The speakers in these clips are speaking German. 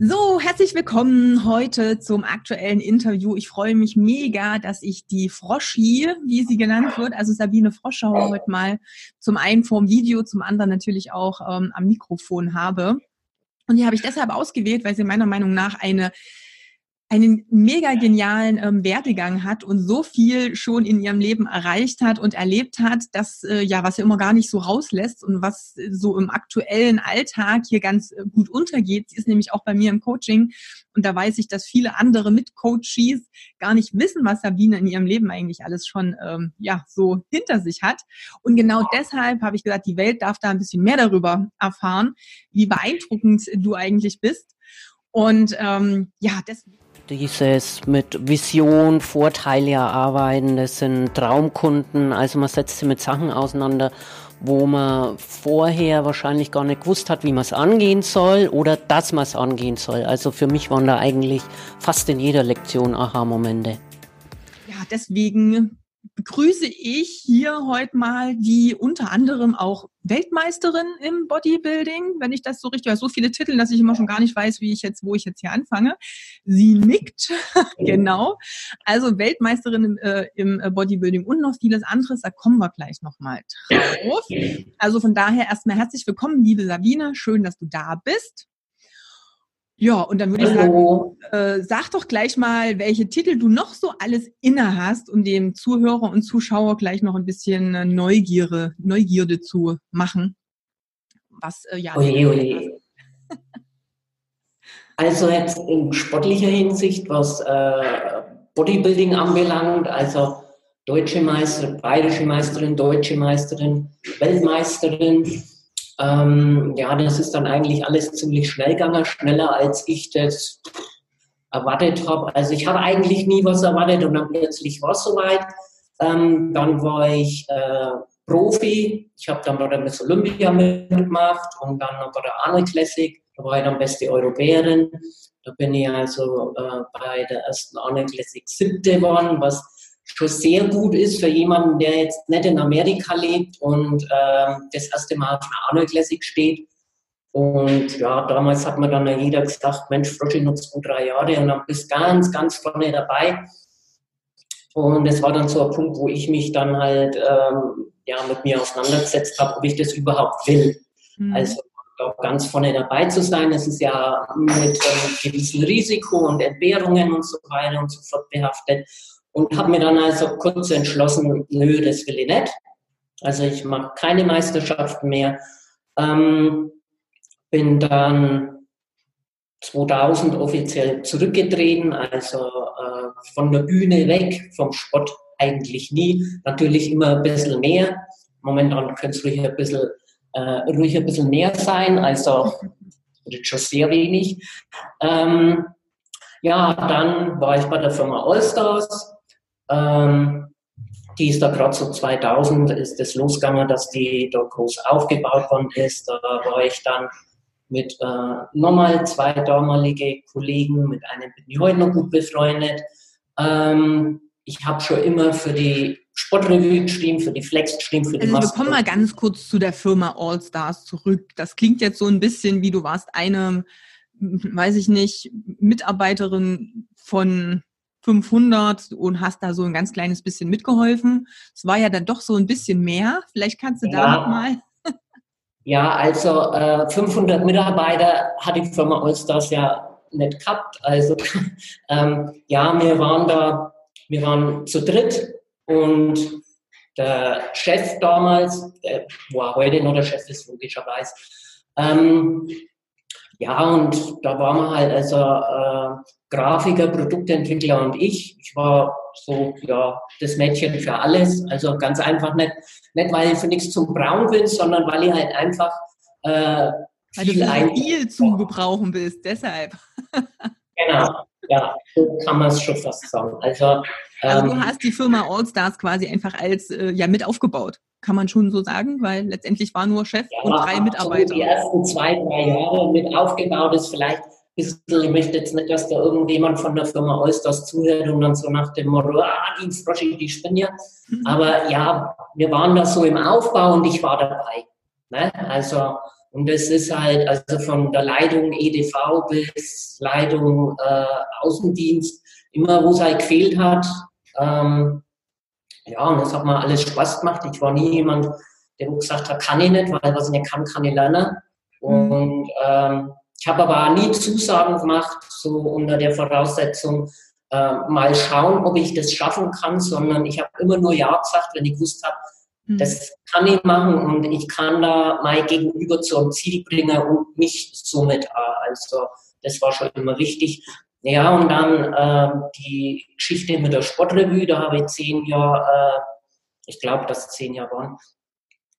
So, herzlich willkommen heute zum aktuellen Interview. Ich freue mich mega, dass ich die Froschi, wie sie genannt wird, also Sabine Froschauer heute mal zum einen vorm Video, zum anderen natürlich auch ähm, am Mikrofon habe. Und die habe ich deshalb ausgewählt, weil sie meiner Meinung nach eine einen mega genialen ähm, Werdegang hat und so viel schon in ihrem Leben erreicht hat und erlebt hat, dass äh, ja, was ja immer gar nicht so rauslässt und was so im aktuellen Alltag hier ganz äh, gut untergeht. Sie ist nämlich auch bei mir im Coaching und da weiß ich, dass viele andere Mitcoaches gar nicht wissen, was Sabine in ihrem Leben eigentlich alles schon ähm, ja so hinter sich hat. Und genau deshalb habe ich gesagt, die Welt darf da ein bisschen mehr darüber erfahren, wie beeindruckend du eigentlich bist. Und ähm, ja, deswegen dieses mit Vision, Vorteile erarbeiten, das sind Traumkunden, also man setzt sich mit Sachen auseinander, wo man vorher wahrscheinlich gar nicht gewusst hat, wie man es angehen soll oder dass man es angehen soll. Also für mich waren da eigentlich fast in jeder Lektion Aha-Momente. Ja, deswegen begrüße ich hier heute mal die unter anderem auch Weltmeisterin im Bodybuilding, wenn ich das so richtig weiß. So viele Titel, dass ich immer schon gar nicht weiß, wie ich jetzt, wo ich jetzt hier anfange. Sie nickt, genau. Also Weltmeisterin im, äh, im Bodybuilding und noch vieles anderes. Da kommen wir gleich nochmal drauf. Also von daher erstmal herzlich willkommen, liebe Sabine. Schön, dass du da bist. Ja, und dann würde ich sagen, äh, sag doch gleich mal, welche Titel du noch so alles inne hast, um dem Zuhörer und Zuschauer gleich noch ein bisschen äh, Neugierde, Neugierde zu machen. Was äh, ja. Oje, oje. also jetzt in sportlicher Hinsicht, was äh, Bodybuilding anbelangt, also deutsche Meisterin, bayerische Meisterin, deutsche Meisterin, Weltmeisterin ähm, ja, das ist dann eigentlich alles ziemlich schnell gegangen, schneller als ich das erwartet habe. Also ich habe eigentlich nie was erwartet und dann plötzlich war es soweit. Ähm, dann war ich äh, Profi. Ich habe dann bei der Miss Olympia mitgemacht und dann bei der Arnold Classic. Da war ich dann beste Europäerin. Da bin ich also äh, bei der ersten Arnold Classic siebte geworden, was schon sehr gut ist für jemanden, der jetzt nicht in Amerika lebt und äh, das erste Mal auf einer Arnold Classic steht. Und ja, damals hat mir dann jeder gesagt, Mensch, Froschi, noch zwei, drei Jahre und dann bist ganz, ganz vorne dabei. Und es war dann so ein Punkt, wo ich mich dann halt ähm, ja, mit mir auseinandergesetzt habe, ob ich das überhaupt will. Mhm. Also auch ganz vorne dabei zu sein. Es ist ja mit ähm, gewissen Risiko und Entbehrungen und so weiter und so fort behaftet und habe mir dann also kurz entschlossen, nö, das will ich nicht. Also ich mache keine Meisterschaften mehr. Ähm, bin dann 2000 offiziell zurückgetreten, also äh, von der Bühne weg, vom Sport eigentlich nie. Natürlich immer ein bisschen mehr. Momentan könnte es ruhig ein bisschen, äh, ruhig ein bisschen mehr sein, also schon sehr wenig. Ähm, ja, dann war ich bei der Firma Allstars, ähm, die ist da gerade so 2000 ist es losgegangen, dass die da groß aufgebaut worden ist. Da war ich dann mit äh, nochmal zwei damalige Kollegen, mit einem bin ich heute noch gut befreundet. Ähm, ich habe schon immer für die Sportrevue geschrieben, für die Flex geschrieben, für die also Wir kommen mal ganz kurz zu der Firma All Stars zurück. Das klingt jetzt so ein bisschen wie du warst eine, weiß ich nicht, Mitarbeiterin von 500 und hast da so ein ganz kleines bisschen mitgeholfen. Es war ja dann doch so ein bisschen mehr. Vielleicht kannst du ja. da mal. Ja, also äh, 500 Mitarbeiter hat die Firma Allstars ja nicht gehabt. Also ähm, ja, wir waren da, wir waren zu dritt und der Chef damals, der, wo er heute noch der Chef ist, logischerweise, ähm, ja, und da waren wir halt also äh, Grafiker, Produktentwickler und ich. Ich war so, ja, das Mädchen für alles. Also ganz einfach nicht, nicht weil ich für nichts zum Braun bin, sondern weil ich halt einfach äh, weil viel, du viel zu gebrauchen bist, deshalb. genau. ja, so kann man es schon fast sagen. Also, also du ähm, hast die Firma Allstars quasi einfach als äh, ja mit aufgebaut, kann man schon so sagen, weil letztendlich war nur Chef ja, und drei Mitarbeiter. Die ersten zwei, drei Jahre mit aufgebaut ist vielleicht ich möchte jetzt nicht, dass da irgendjemand von der Firma Allstars zuhört und dann so nach dem Motto, ah, Dienstfrosche, die Spinne. Mhm. Aber ja, wir waren da so im Aufbau und ich war dabei. Ne? Also, und das ist halt, also von der Leitung EDV bis Leitung äh, Außendienst, immer wo es halt gefehlt hat. Ähm, ja, und das hat mir alles Spaß gemacht. Ich war nie jemand, der gesagt hat, kann ich nicht, weil was ich nicht kann, kann ich lernen. Mhm. Und ähm, ich habe aber nie Zusagen gemacht, so unter der Voraussetzung, äh, mal schauen, ob ich das schaffen kann, sondern ich habe immer nur Ja gesagt, wenn ich gewusst habe, mhm. das kann ich machen und ich kann da mein Gegenüber zum Ziel bringen und mich somit auch. Also das war schon immer wichtig. Ja, und dann äh, die Geschichte mit der Sportrevue, da habe ich zehn Jahre, äh, ich glaube, dass zehn Jahre waren,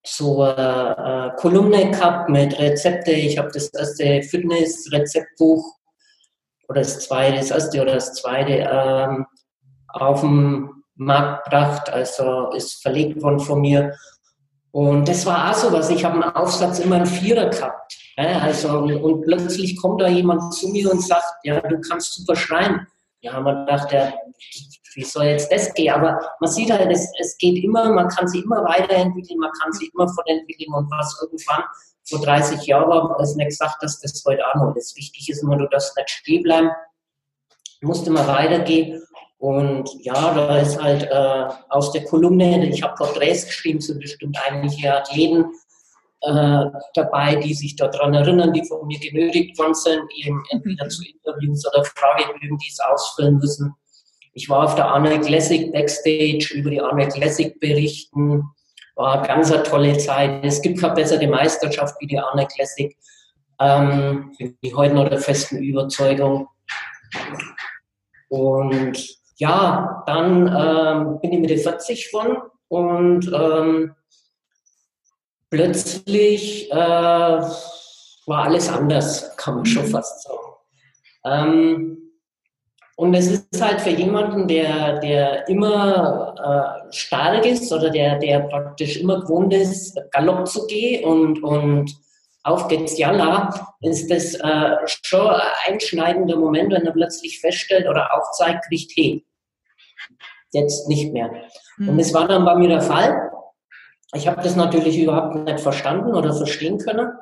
so eine äh, Kolumne gehabt mit Rezepte. Ich habe das erste Fitness-Rezeptbuch oder das zweite, das erste oder das zweite ähm, auf den Markt gebracht, also ist verlegt worden von mir. Und das war auch so was. Ich habe einen Aufsatz immer einen Vierer gehabt. Ja, also, und, plötzlich kommt da jemand zu mir und sagt, ja, du kannst super schreien. Ja, man dachte, ja, wie soll jetzt das gehen? Aber man sieht halt, es, es geht immer, man kann sich immer weiterentwickeln, man kann sich immer fortentwickeln und was irgendwann vor 30 Jahren war, als nicht gesagt, dass das heute auch noch ist. Wichtig ist immer, du darfst nicht stehen bleiben, musst immer weitergehen. Und ja, da ist halt äh, aus der Kolumne, ich habe Porträts geschrieben zu bestimmt einige Athleten äh, dabei, die sich daran erinnern, die von mir genötigt worden sind, eben entweder zu Interviews oder Fragebögen, die es ausfüllen müssen. Ich war auf der Arnold Classic Backstage, über die Arnold Classic berichten. War ganz eine tolle Zeit. Es gibt keine bessere Meisterschaft wie die Arnold Classic. Ähm, bin ich heute noch der festen Überzeugung. Und ja, dann ähm, bin ich mit den 40 von und ähm, plötzlich äh, war alles anders, kann man schon fast sagen. Ähm, und es ist halt für jemanden, der, der immer äh, stark ist oder der, der praktisch immer gewohnt ist, Galopp zu gehen und, und auf geht's Jalla, ist das äh, schon ein einschneidender Moment, wenn er plötzlich feststellt oder aufzeigt, kriegt, hey, jetzt nicht mehr. Mhm. Und es war dann bei mir der Fall. Ich habe das natürlich überhaupt nicht verstanden oder verstehen können.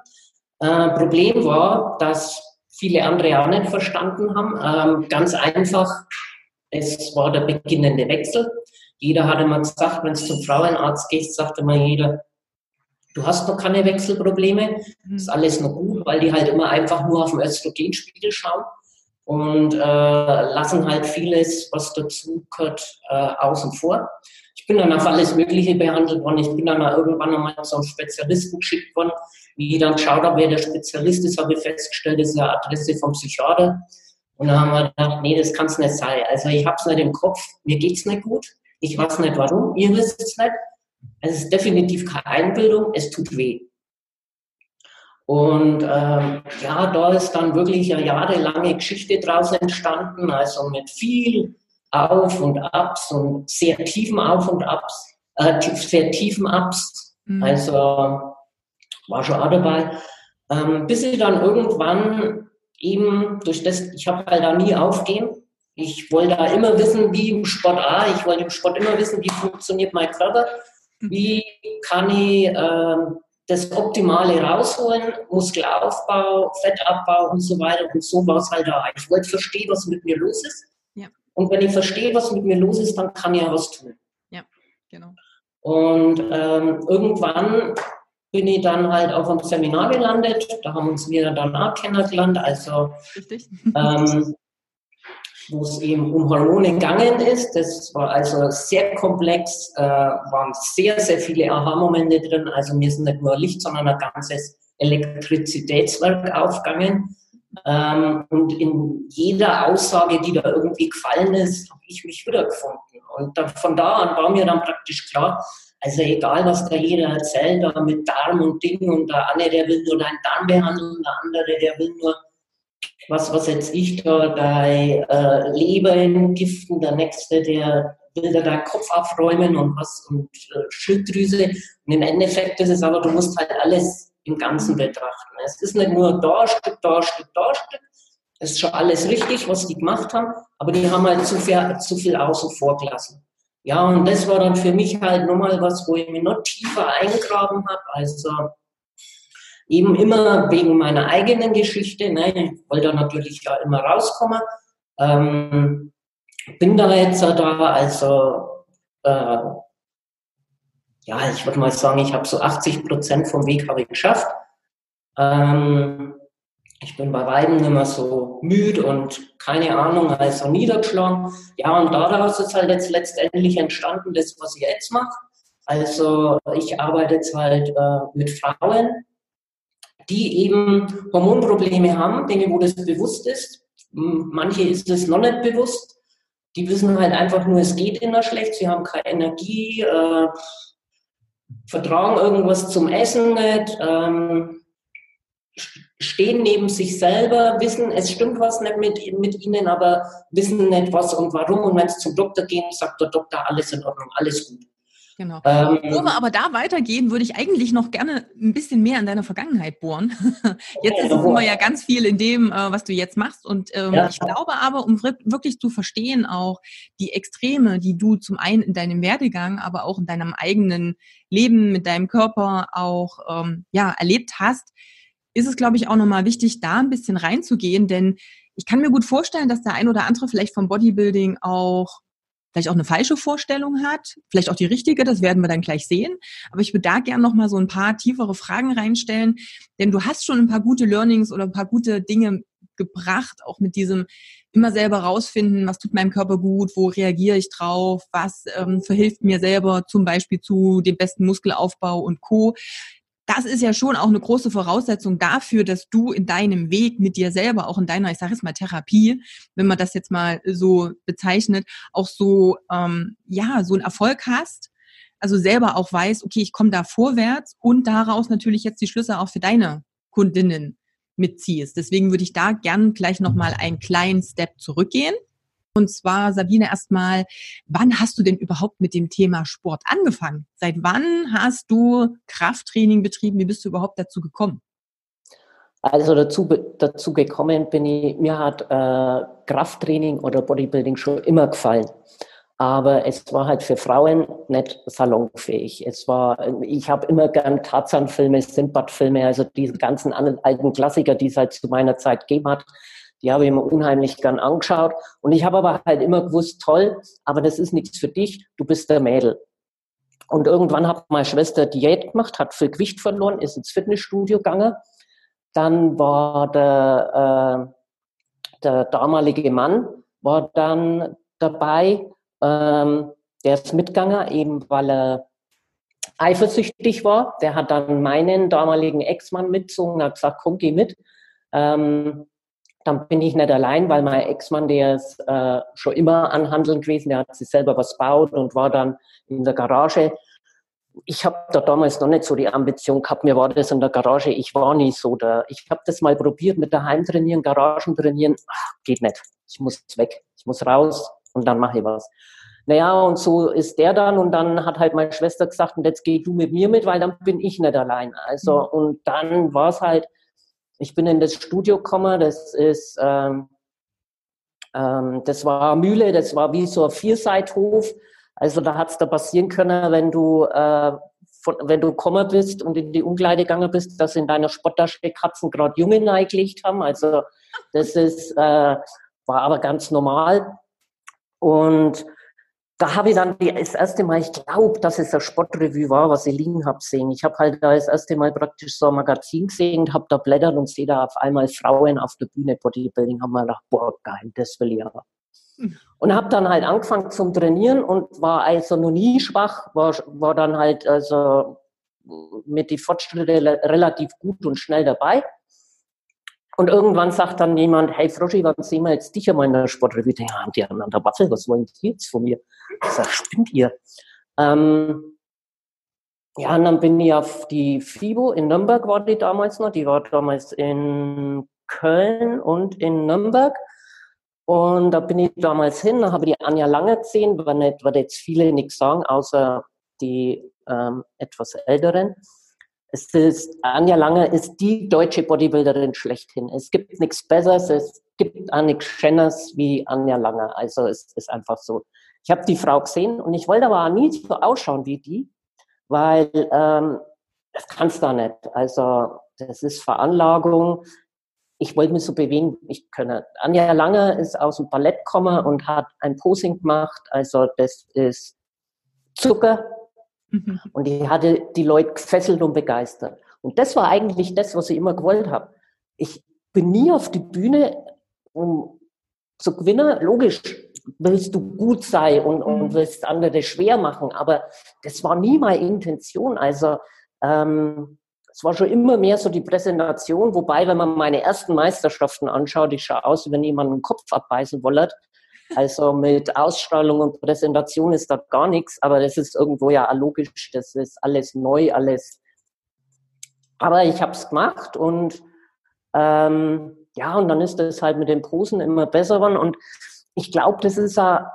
Äh, Problem war, dass viele andere auch nicht verstanden haben. Ähm, ganz einfach, es war der beginnende Wechsel. Jeder hat immer gesagt, wenn du zum Frauenarzt gehst, sagt immer jeder, du hast noch keine Wechselprobleme, mhm. ist alles noch gut, weil die halt immer einfach nur auf den Östrogenspiegel schauen und äh, lassen halt vieles, was dazu gehört, äh, außen vor. Ich bin dann auf alles Mögliche behandelt worden. Ich bin dann irgendwann einmal zu einem Spezialisten geschickt worden, wie ich dann geschaut habe, wer der Spezialist ist, habe ich festgestellt, das ist eine Adresse vom Psychiater. Und dann haben wir gedacht, nee, das kann es nicht sein. Also ich habe es nicht im Kopf, mir geht es nicht gut. Ich weiß nicht warum, ihr wisst es nicht. Es ist definitiv keine Einbildung, es tut weh. Und ähm, ja, da ist dann wirklich eine jahrelange Geschichte draus entstanden, also mit viel Auf und Abs und sehr tiefen Auf und Abs, äh, sehr tiefen Abs. Mhm. Also war schon auch dabei. Ähm, bis ich dann irgendwann eben durch das, ich habe halt da nie aufgehen. Ich wollte da immer wissen, wie im Sport auch, ich wollte im Sport immer wissen, wie funktioniert mein Körper, mhm. wie kann ich äh, das Optimale rausholen, Muskelaufbau, Fettabbau und so weiter. Und so war es halt da. Ich wollte verstehen, was mit mir los ist. Ja. Und wenn ich verstehe, was mit mir los ist, dann kann ich ja was tun. Ja, genau. Und ähm, irgendwann bin ich dann halt auf einem Seminar gelandet. Da haben uns wir dann auch kennengelernt. Also, ähm, wo es eben um Hormone gegangen ist. Das war also sehr komplex, äh, waren sehr, sehr viele Aha-Momente drin. Also mir ist nicht nur Licht, sondern ein ganzes Elektrizitätswerk aufgegangen. Ähm, und in jeder Aussage, die da irgendwie gefallen ist, habe ich mich wiedergefunden. Und da, von da an war mir dann praktisch klar, also egal, was da jeder erzählt, da mit Darm und Ding und der eine, der will nur deinen Darm behandeln, der andere, der will nur was, was jetzt ich da, bei äh, Leber entgiften, der Nächste, der will da deinen Kopf abräumen und was und äh, Schilddrüse. Und im Endeffekt ist es aber, du musst halt alles im Ganzen betrachten. Es ist nicht nur da Stück, da Stück, da Stück. Es ist schon alles richtig, was die gemacht haben, aber die haben halt zu viel, zu viel außen vor gelassen. Ja, und das war dann für mich halt nochmal was, wo ich mich noch tiefer eingraben habe. Also eben immer wegen meiner eigenen Geschichte. Ne? Ich wollte da natürlich ja immer rauskommen. Ähm, bin da jetzt da, also äh, ja, ich würde mal sagen, ich habe so 80 Prozent vom Weg habe ich geschafft. Ähm, ich bin bei Weitem nicht mehr so müde und keine Ahnung, also niedergeschlagen. Ja, und daraus ist halt jetzt letztendlich entstanden, das, was ich jetzt mache. Also ich arbeite jetzt halt äh, mit Frauen, die eben Hormonprobleme haben, denen wo das bewusst ist. Manche ist es noch nicht bewusst. Die wissen halt einfach nur, es geht ihnen schlecht, sie haben keine Energie, äh, vertragen irgendwas zum Essen nicht, ähm, stehen neben sich selber, wissen, es stimmt was nicht mit, mit ihnen, aber wissen nicht was und warum. Und wenn sie zum Doktor gehen, sagt der Doktor, alles in Ordnung, alles gut. Genau. Ähm, Bevor wir aber da weitergehen, würde ich eigentlich noch gerne ein bisschen mehr in deiner Vergangenheit bohren. Jetzt ist es immer ja ganz viel in dem, äh, was du jetzt machst. Und ähm, ja. ich glaube aber, um wirklich zu verstehen, auch die Extreme, die du zum einen in deinem Werdegang, aber auch in deinem eigenen Leben mit deinem Körper auch ähm, ja, erlebt hast, ist es, glaube ich, auch nochmal wichtig, da ein bisschen reinzugehen, denn ich kann mir gut vorstellen, dass der ein oder andere vielleicht vom Bodybuilding auch vielleicht auch eine falsche Vorstellung hat, vielleicht auch die richtige, das werden wir dann gleich sehen. Aber ich würde da gerne noch mal so ein paar tiefere Fragen reinstellen, denn du hast schon ein paar gute Learnings oder ein paar gute Dinge gebracht, auch mit diesem immer selber rausfinden, was tut meinem Körper gut, wo reagiere ich drauf, was ähm, verhilft mir selber zum Beispiel zu dem besten Muskelaufbau und Co das ist ja schon auch eine große Voraussetzung dafür, dass du in deinem Weg mit dir selber, auch in deiner, ich sage jetzt mal Therapie, wenn man das jetzt mal so bezeichnet, auch so ähm, ja so einen Erfolg hast. Also selber auch weißt, okay, ich komme da vorwärts und daraus natürlich jetzt die Schlüsse auch für deine Kundinnen mitziehst. Deswegen würde ich da gern gleich nochmal einen kleinen Step zurückgehen und zwar, Sabine, erstmal, wann hast du denn überhaupt mit dem Thema Sport angefangen? Seit wann hast du Krafttraining betrieben? Wie bist du überhaupt dazu gekommen? Also dazu, dazu gekommen bin ich, mir hat äh, Krafttraining oder Bodybuilding schon immer gefallen. Aber es war halt für Frauen nicht salonfähig. Es war, ich habe immer gern Tarzan-Filme, Sinbad-Filme, also diese ganzen alten Klassiker, die es halt zu meiner Zeit gegeben hat, die habe ich mir unheimlich gern angeschaut. Und ich habe aber halt immer gewusst, toll, aber das ist nichts für dich, du bist der Mädel. Und irgendwann hat meine Schwester Diät gemacht, hat viel Gewicht verloren, ist ins Fitnessstudio gegangen. Dann war der, äh, der damalige Mann war dann dabei, ähm, der ist mitgegangen, eben weil er eifersüchtig war. Der hat dann meinen damaligen Ex-Mann mitgezogen, hat gesagt, komm, geh mit. Ähm, dann bin ich nicht allein, weil mein Ex-Mann, der ist äh, schon immer an Handeln gewesen, der hat sich selber was baut und war dann in der Garage. Ich habe da damals noch nicht so die Ambition gehabt, mir war das in der Garage, ich war nie so da. Ich habe das mal probiert mit daheim trainieren, Garagen trainieren, Ach, geht nicht. Ich muss weg, ich muss raus und dann mache ich was. Naja, und so ist der dann und dann hat halt meine Schwester gesagt, und jetzt geh du mit mir mit, weil dann bin ich nicht allein. Also, mhm. und dann war es halt, ich bin in das Studio gekommen, das ist, ähm, ähm, das war Mühle, das war wie so ein Vierseithof. Also da hat's da passieren können, wenn du, äh, von, wenn du gekommen bist und in die Umkleide gegangen bist, dass in deiner Spottasche Katzen gerade Junge neigelegt haben. Also das ist, äh, war aber ganz normal. Und da habe ich dann das erste Mal, ich glaube, dass es ein Sportrevue war, was ich liegen habe sehen. Ich habe halt da das erste Mal praktisch so ein Magazin gesehen, habe da blättert und sehe da auf einmal Frauen auf der Bühne Bodybuilding, haben mir gedacht, boah, geil, das will ich aber. Und habe dann halt angefangen zum Trainieren und war also noch nie schwach, war, war dann halt also mit die Fortschritte relativ gut und schnell dabei. Und irgendwann sagt dann jemand, hey Froschi, wann sehen wir jetzt dich einmal in der Sportrevue? Ja, haben die an der Waffel, was wollen die jetzt von mir? Ich sag, spinnt ihr? Ähm, ja, und dann bin ich auf die FIBO in Nürnberg war die damals noch, die war damals in Köln und in Nürnberg. Und da bin ich damals hin, da habe ich die Anja Lange gesehen, weil nicht, weil jetzt viele nichts sagen, außer die ähm, etwas älteren. Es ist, Anja Lange ist die deutsche Bodybuilderin schlechthin. Es gibt nichts Besseres, es gibt auch nichts Schöneres wie Anja Lange. Also es ist einfach so. Ich habe die Frau gesehen und ich wollte aber auch nie so ausschauen wie die, weil ähm, das kannst du nicht. Also das ist Veranlagung. Ich wollte mich so bewegen, ich könne. Anja Lange ist aus dem Ballett gekommen und hat ein Posing gemacht. Also das ist Zucker, Mhm. Und ich hatte die Leute gefesselt und begeistert. Und das war eigentlich das, was ich immer gewollt habe. Ich bin nie auf die Bühne, um zu gewinnen. Logisch willst du gut sein und, und mhm. willst andere schwer machen, aber das war nie meine Intention. Also ähm, es war schon immer mehr so die Präsentation, wobei, wenn man meine ersten Meisterschaften anschaut, ich schaue aus, wenn jemand einen Kopf abbeißen wollte, also mit Ausstrahlung und Präsentation ist da gar nichts, aber das ist irgendwo ja logisch, das ist alles neu, alles. Aber ich habe es gemacht und ähm, ja, und dann ist das halt mit den Posen immer besser geworden. Und ich glaube, das ist ja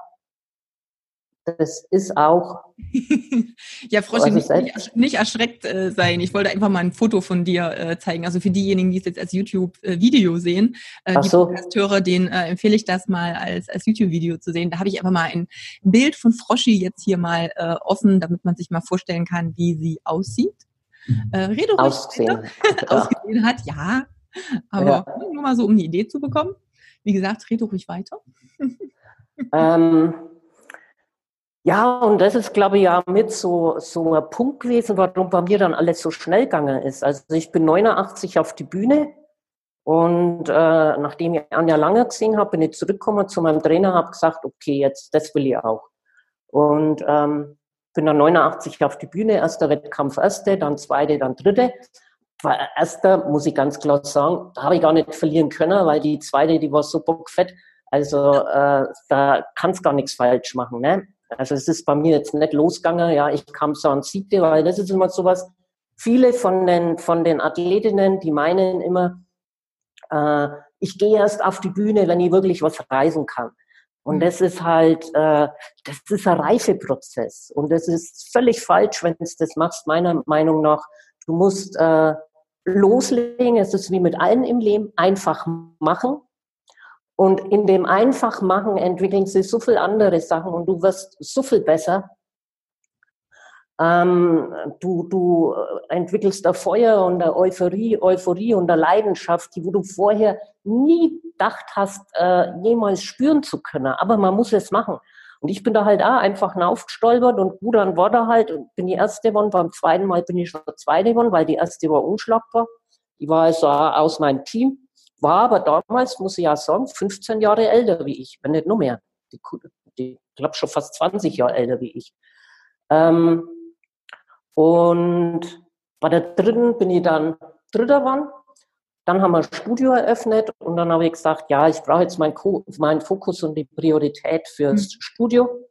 das ist auch. ja, Froschi, nicht, nicht, nicht erschreckt äh, sein. Ich wollte einfach mal ein Foto von dir äh, zeigen. Also für diejenigen, die es jetzt als YouTube-Video sehen, äh, die so. Podcast-Hörer, denen äh, empfehle ich das mal als, als YouTube-Video zu sehen. Da habe ich einfach mal ein Bild von Froschi jetzt hier mal äh, offen, damit man sich mal vorstellen kann, wie sie aussieht. Äh, Rede Aussehen. Ausgesehen hat, ja. Aber ja. nur mal so, um eine Idee zu bekommen. Wie gesagt, rede ruhig weiter. Ähm, ja, und das ist, glaube ich, ja mit so, so ein Punkt gewesen, warum bei mir dann alles so schnell gegangen ist. Also ich bin 89 auf die Bühne und äh, nachdem ich Anja Lange gesehen habe, bin ich zurückgekommen zu meinem Trainer, habe gesagt, okay, jetzt das will ich auch. Und ähm, bin dann 89 auf die Bühne, erster Wettkampf erste, dann zweite, dann dritte. War erster, muss ich ganz klar sagen, da habe ich gar nicht verlieren können, weil die zweite, die war so bockfett. Also äh, da kannst gar nichts falsch machen. Ne? Also es ist bei mir jetzt nicht losgegangen, ja, ich kam so an Siegte, weil das ist immer sowas, viele von den, von den Athletinnen, die meinen immer, äh, ich gehe erst auf die Bühne, wenn ich wirklich was reisen kann. Und das ist halt, äh, das ist ein Reifeprozess. Und das ist völlig falsch, wenn du das machst, meiner Meinung nach. Du musst äh, loslegen, es ist wie mit allen im Leben, einfach machen. Und in dem Einfachmachen entwickeln sich so viele andere Sachen und du wirst so viel besser. Ähm, du, du entwickelst da Feuer und der Euphorie, Euphorie und der Leidenschaft, die wo du vorher nie gedacht hast, äh, jemals spüren zu können. Aber man muss es machen. Und ich bin da halt auch einfach aufgestolpert und gut, war da halt, bin die erste geworden, beim zweiten Mal bin ich schon zweite geworden, weil die erste war unschlagbar. Die war also aus meinem Team war aber damals, muss ich ja sagen, 15 Jahre älter wie ich, wenn nicht nur mehr. Die, die ich glaube schon fast 20 Jahre älter wie ich. Ähm, und bei der dritten bin ich dann Dritter geworden. Dann haben wir ein Studio eröffnet und dann habe ich gesagt, ja, ich brauche jetzt meinen mein Fokus und die Priorität fürs mhm. Studio.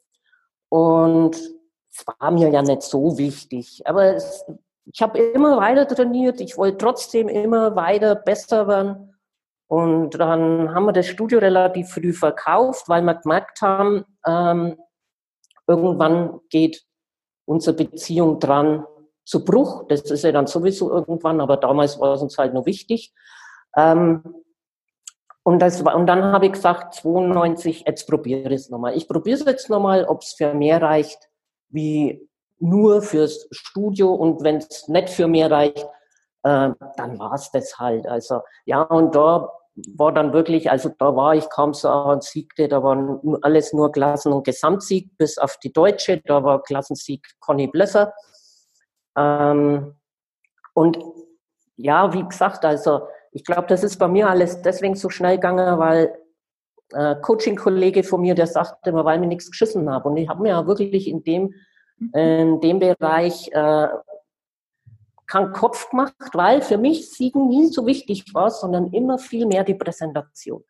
Und es war mir ja nicht so wichtig. Aber es, ich habe immer weiter trainiert. Ich wollte trotzdem immer weiter besser werden. Und dann haben wir das Studio relativ früh verkauft, weil wir gemerkt haben, ähm, irgendwann geht unsere Beziehung dran zu Bruch. Das ist ja dann sowieso irgendwann, aber damals war es uns halt nur wichtig. Ähm, und, das und dann habe ich gesagt, 92, jetzt probiere ich es nochmal. Ich probiere es jetzt nochmal, ob es für mehr reicht, wie nur fürs Studio. Und wenn es nicht für mehr reicht, äh, dann war es das halt. Also ja, und da war dann wirklich, also da war ich kaum so und siegte, da waren alles nur Klassen- und Gesamtsieg, bis auf die Deutsche, da war Klassensieg Conny Blösser. Ähm, und ja, wie gesagt, also ich glaube, das ist bei mir alles deswegen so schnell gegangen, weil äh, Coaching-Kollege von mir, der sagte immer, weil mir nichts geschissen habe. Und ich habe mir ja wirklich in dem, in dem Bereich äh, keinen Kopf gemacht, weil für mich Siegen nie so wichtig war, sondern immer viel mehr die Präsentation.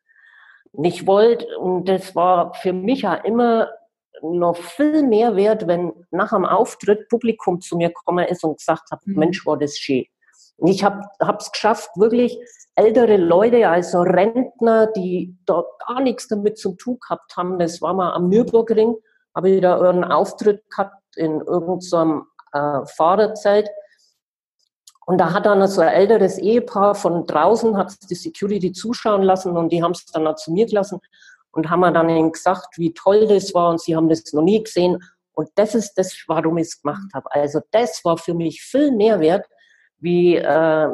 Und ich wollte, und das war für mich ja immer noch viel mehr wert, wenn nach dem Auftritt Publikum zu mir gekommen ist und gesagt hat, mhm. Mensch, war das schön. ich habe es geschafft, wirklich ältere Leute, also Rentner, die da gar nichts damit zu tun gehabt haben. Das war mal am Nürburgring, habe ich da einen Auftritt gehabt in irgendeinem äh, Fahrerzelt. Und da hat dann so ein älteres Ehepaar von draußen, hat die Security zuschauen lassen und die haben es dann zu mir gelassen und haben mir dann eben gesagt, wie toll das war und sie haben das noch nie gesehen. Und das ist das, warum ich es gemacht habe. Also das war für mich viel mehr wert, wie äh,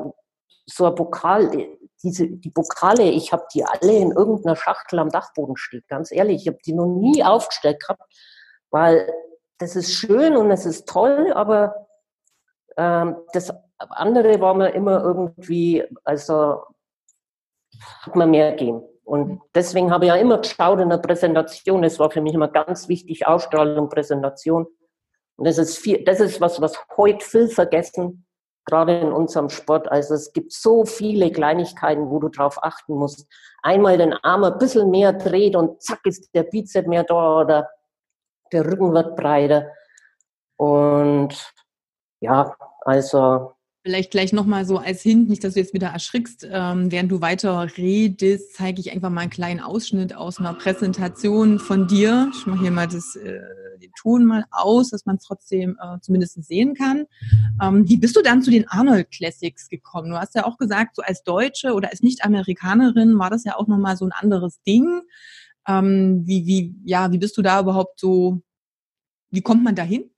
so ein Pokal, diese, die Pokale, ich habe die alle in irgendeiner Schachtel am Dachboden stehen, ganz ehrlich. Ich habe die noch nie aufgestellt gehabt, weil das ist schön und es ist toll, aber ähm, das andere war mir immer irgendwie, also hat mir mehr gegeben. Und deswegen habe ich ja immer geschaut in der Präsentation. Es war für mich immer ganz wichtig, Ausstrahlung, Präsentation. Und das ist viel, das ist was, was heute viel vergessen, gerade in unserem Sport. Also es gibt so viele Kleinigkeiten, wo du drauf achten musst. Einmal den Arm ein bisschen mehr dreht und zack ist der Bizep mehr da oder der Rücken wird breiter. Und ja, also Vielleicht gleich nochmal so als Hint, nicht, dass du jetzt wieder erschrickst. Ähm, während du weiter redest, zeige ich einfach mal einen kleinen Ausschnitt aus einer Präsentation von dir. Ich mache hier mal das, äh, den Ton mal aus, dass man es trotzdem äh, zumindest sehen kann. Ähm, wie bist du dann zu den Arnold Classics gekommen? Du hast ja auch gesagt, so als Deutsche oder als Nicht-Amerikanerin war das ja auch nochmal so ein anderes Ding. Ähm, wie, wie, ja, wie bist du da überhaupt so, wie kommt man dahin?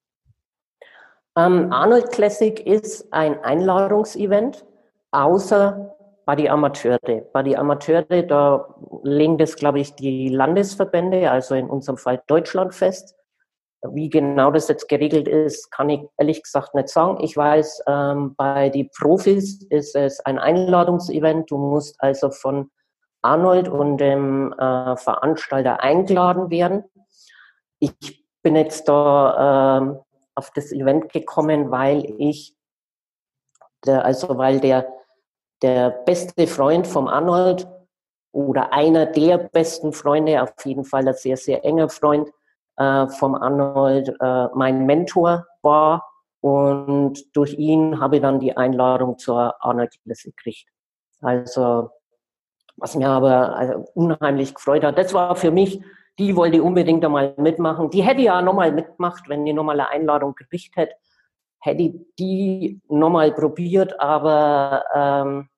Ähm, Arnold Classic ist ein Einladungsevent, außer bei die Amateure. Bei die Amateure, da legen das, glaube ich, die Landesverbände, also in unserem Fall Deutschland fest. Wie genau das jetzt geregelt ist, kann ich ehrlich gesagt nicht sagen. Ich weiß, ähm, bei die Profis ist es ein Einladungsevent. Du musst also von Arnold und dem äh, Veranstalter eingeladen werden. Ich bin jetzt da ähm, auf das Event gekommen, weil ich, der, also weil der, der beste Freund vom Arnold oder einer der besten Freunde, auf jeden Fall ein sehr, sehr enger Freund äh, vom Arnold, äh, mein Mentor war. Und durch ihn habe ich dann die Einladung zur Arnold Classic gekriegt. Also, was mir aber also, unheimlich gefreut hat, das war für mich die wollte unbedingt einmal mitmachen. Die hätte ja nochmal mitgemacht, wenn die nochmal eine Einladung gekriegt hätte. Hätte die nochmal probiert, aber ähm,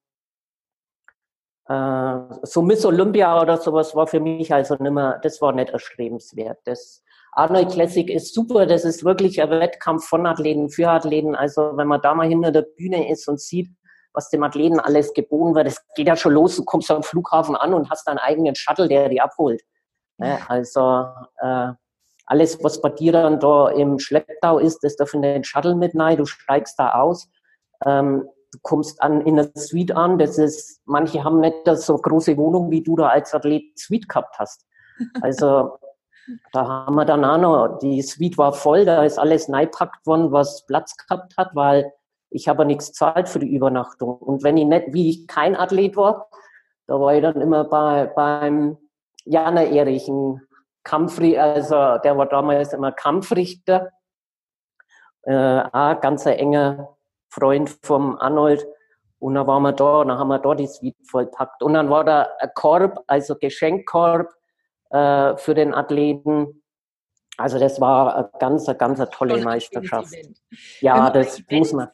äh, so Miss Olympia oder sowas war für mich also nimmer, das war nicht erstrebenswert. Das Arnold Classic ist super, das ist wirklich ein Wettkampf von Athleten für Athleten. Also wenn man da mal hinter der Bühne ist und sieht, was dem Athleten alles geboten wird, es geht ja schon los, du kommst am Flughafen an und hast deinen eigenen Shuttle, der die abholt. Ne? Also äh, alles, was bei dir dann da im Schlepptau ist, das darf in den Shuttle mit rein, du steigst da aus. Ähm, du kommst an in der Suite an, das ist, manche haben nicht so große Wohnung, wie du da als Athlet Suite gehabt hast. Also da haben wir dann auch noch, die Suite war voll, da ist alles neipackt worden, was Platz gehabt hat, weil ich habe nichts zahlt für die Übernachtung. Und wenn ich nicht, wie ich kein Athlet war, da war ich dann immer bei, beim Jana Erichen, Kampfri also der war damals immer Kampfrichter, äh, auch ganz ein enger Freund vom Arnold. Und dann waren wir da und dann haben wir da die Suite vollpackt. Und dann war da ein Korb, also Geschenkkorb äh, für den Athleten. Also das war eine ganz, eine ganz eine tolle Meisterschaft. Ja, das muss man.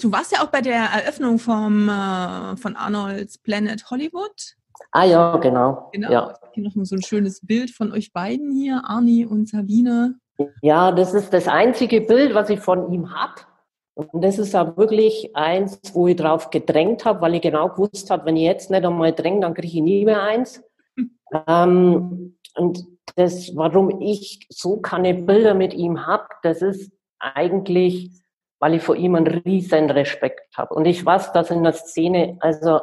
Du warst ja auch bei der Eröffnung vom, äh, von Arnolds Planet Hollywood. Ah ja, genau. Genau. Ja. Hier noch so ein schönes Bild von euch beiden hier, Arni und Sabine. Ja, das ist das einzige Bild, was ich von ihm habe. Und das ist auch wirklich eins, wo ich drauf gedrängt habe, weil ich genau gewusst habe, wenn ich jetzt nicht einmal dränge, dann kriege ich nie mehr eins. ähm, und das, warum ich so keine Bilder mit ihm habe, das ist eigentlich, weil ich vor ihm einen riesen Respekt habe. Und ich weiß, dass in der Szene, also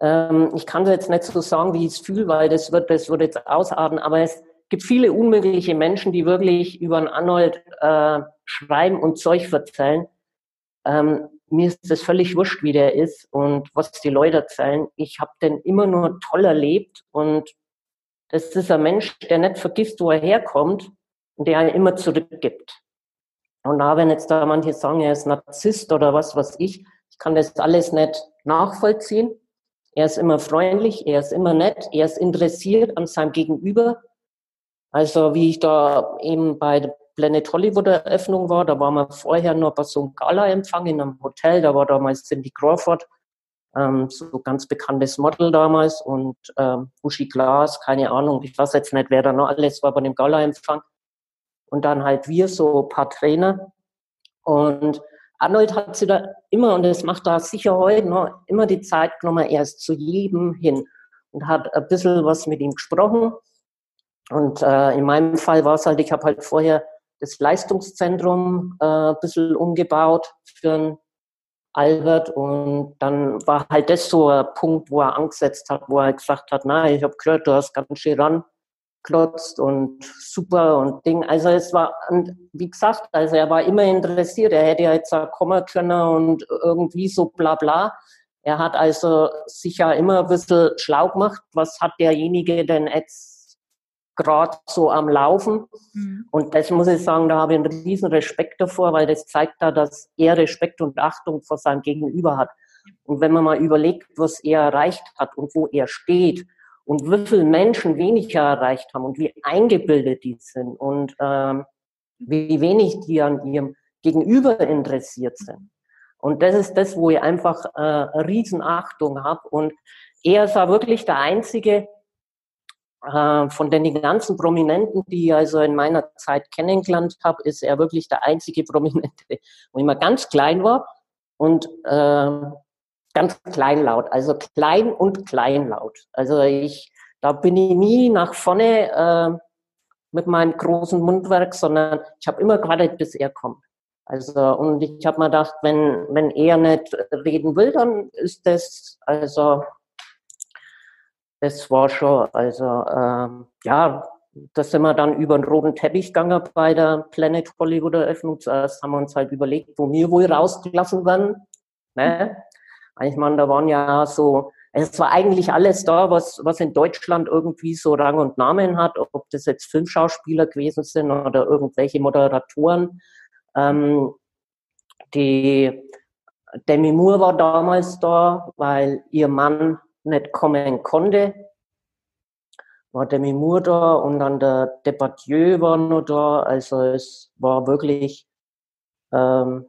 ähm, ich kann jetzt nicht so sagen, wie ich es fühle, weil das wird, das wird jetzt ausarten, aber es gibt viele unmögliche Menschen, die wirklich über einen Arnold äh, schreiben und Zeug erzählen. Ähm, mir ist das völlig wurscht, wie der ist und was die Leute erzählen. Ich habe den immer nur toll erlebt und das ist ein Mensch, der nicht vergisst, wo er herkommt und der immer zurückgibt. Und da, wenn jetzt da manche sagen, er ist Narzisst oder was was ich, kann das alles nicht nachvollziehen. Er ist immer freundlich, er ist immer nett, er ist interessiert an seinem Gegenüber. Also wie ich da eben bei der Planet Hollywood Eröffnung war, da waren wir vorher noch bei so einem Gala-Empfang in einem Hotel, da war damals Cindy Crawford, ähm, so ganz bekanntes Model damals und ähm, Uschi Glas, keine Ahnung, ich weiß jetzt nicht, wer da noch alles war bei dem Gala-Empfang. Und dann halt wir, so ein paar Trainer. Und Arnold hat sie da immer, und das macht er sicher heute noch, immer die Zeit genommen, er ist zu jedem hin und hat ein bisschen was mit ihm gesprochen. Und äh, in meinem Fall war es halt, ich habe halt vorher das Leistungszentrum äh, ein bisschen umgebaut für einen Albert und dann war halt das so ein Punkt, wo er angesetzt hat, wo er gesagt hat, nein, ich habe gehört, du hast ganz schön ran klotzt und super und Ding. Also es war, und wie gesagt, also er war immer interessiert. Er hätte ja jetzt auch kommen können und irgendwie so bla bla. Er hat also sich ja immer ein bisschen schlau gemacht, was hat derjenige denn jetzt gerade so am Laufen. Mhm. Und das muss ich sagen, da habe ich einen riesen Respekt davor, weil das zeigt da, dass er Respekt und Achtung vor seinem Gegenüber hat. Und wenn man mal überlegt, was er erreicht hat und wo er steht, und wie viele Menschen weniger erreicht haben und wie eingebildet die sind und ähm, wie wenig die an ihrem Gegenüber interessiert sind. Und das ist das, wo ich einfach äh, Riesenachtung habe. Und er ist auch wirklich der Einzige äh, von den ganzen Prominenten, die ich also in meiner Zeit kennengelernt habe, ist er wirklich der einzige Prominente, wo ich mal ganz klein war und äh, ganz kleinlaut, also klein und kleinlaut. Also ich, da bin ich nie nach vorne äh, mit meinem großen Mundwerk, sondern ich habe immer gewartet, bis er kommt. Also und ich habe mir gedacht, wenn wenn er nicht reden will, dann ist das also das war schon also ähm, ja, das sind wir dann über den roten Teppich gegangen bei der Planet Hollywood Eröffnung. Zuerst haben wir uns halt überlegt, wo wir wohl rausgelassen werden. Ne? Ich meine, da waren ja so, es war eigentlich alles da, was, was in Deutschland irgendwie so Rang und Namen hat, ob das jetzt Filmschauspieler gewesen sind oder irgendwelche Moderatoren. Ähm, die Demi Moore war damals da, weil ihr Mann nicht kommen konnte. War Demi Moore da und dann der Depardieu war noch da. Also es war wirklich ähm,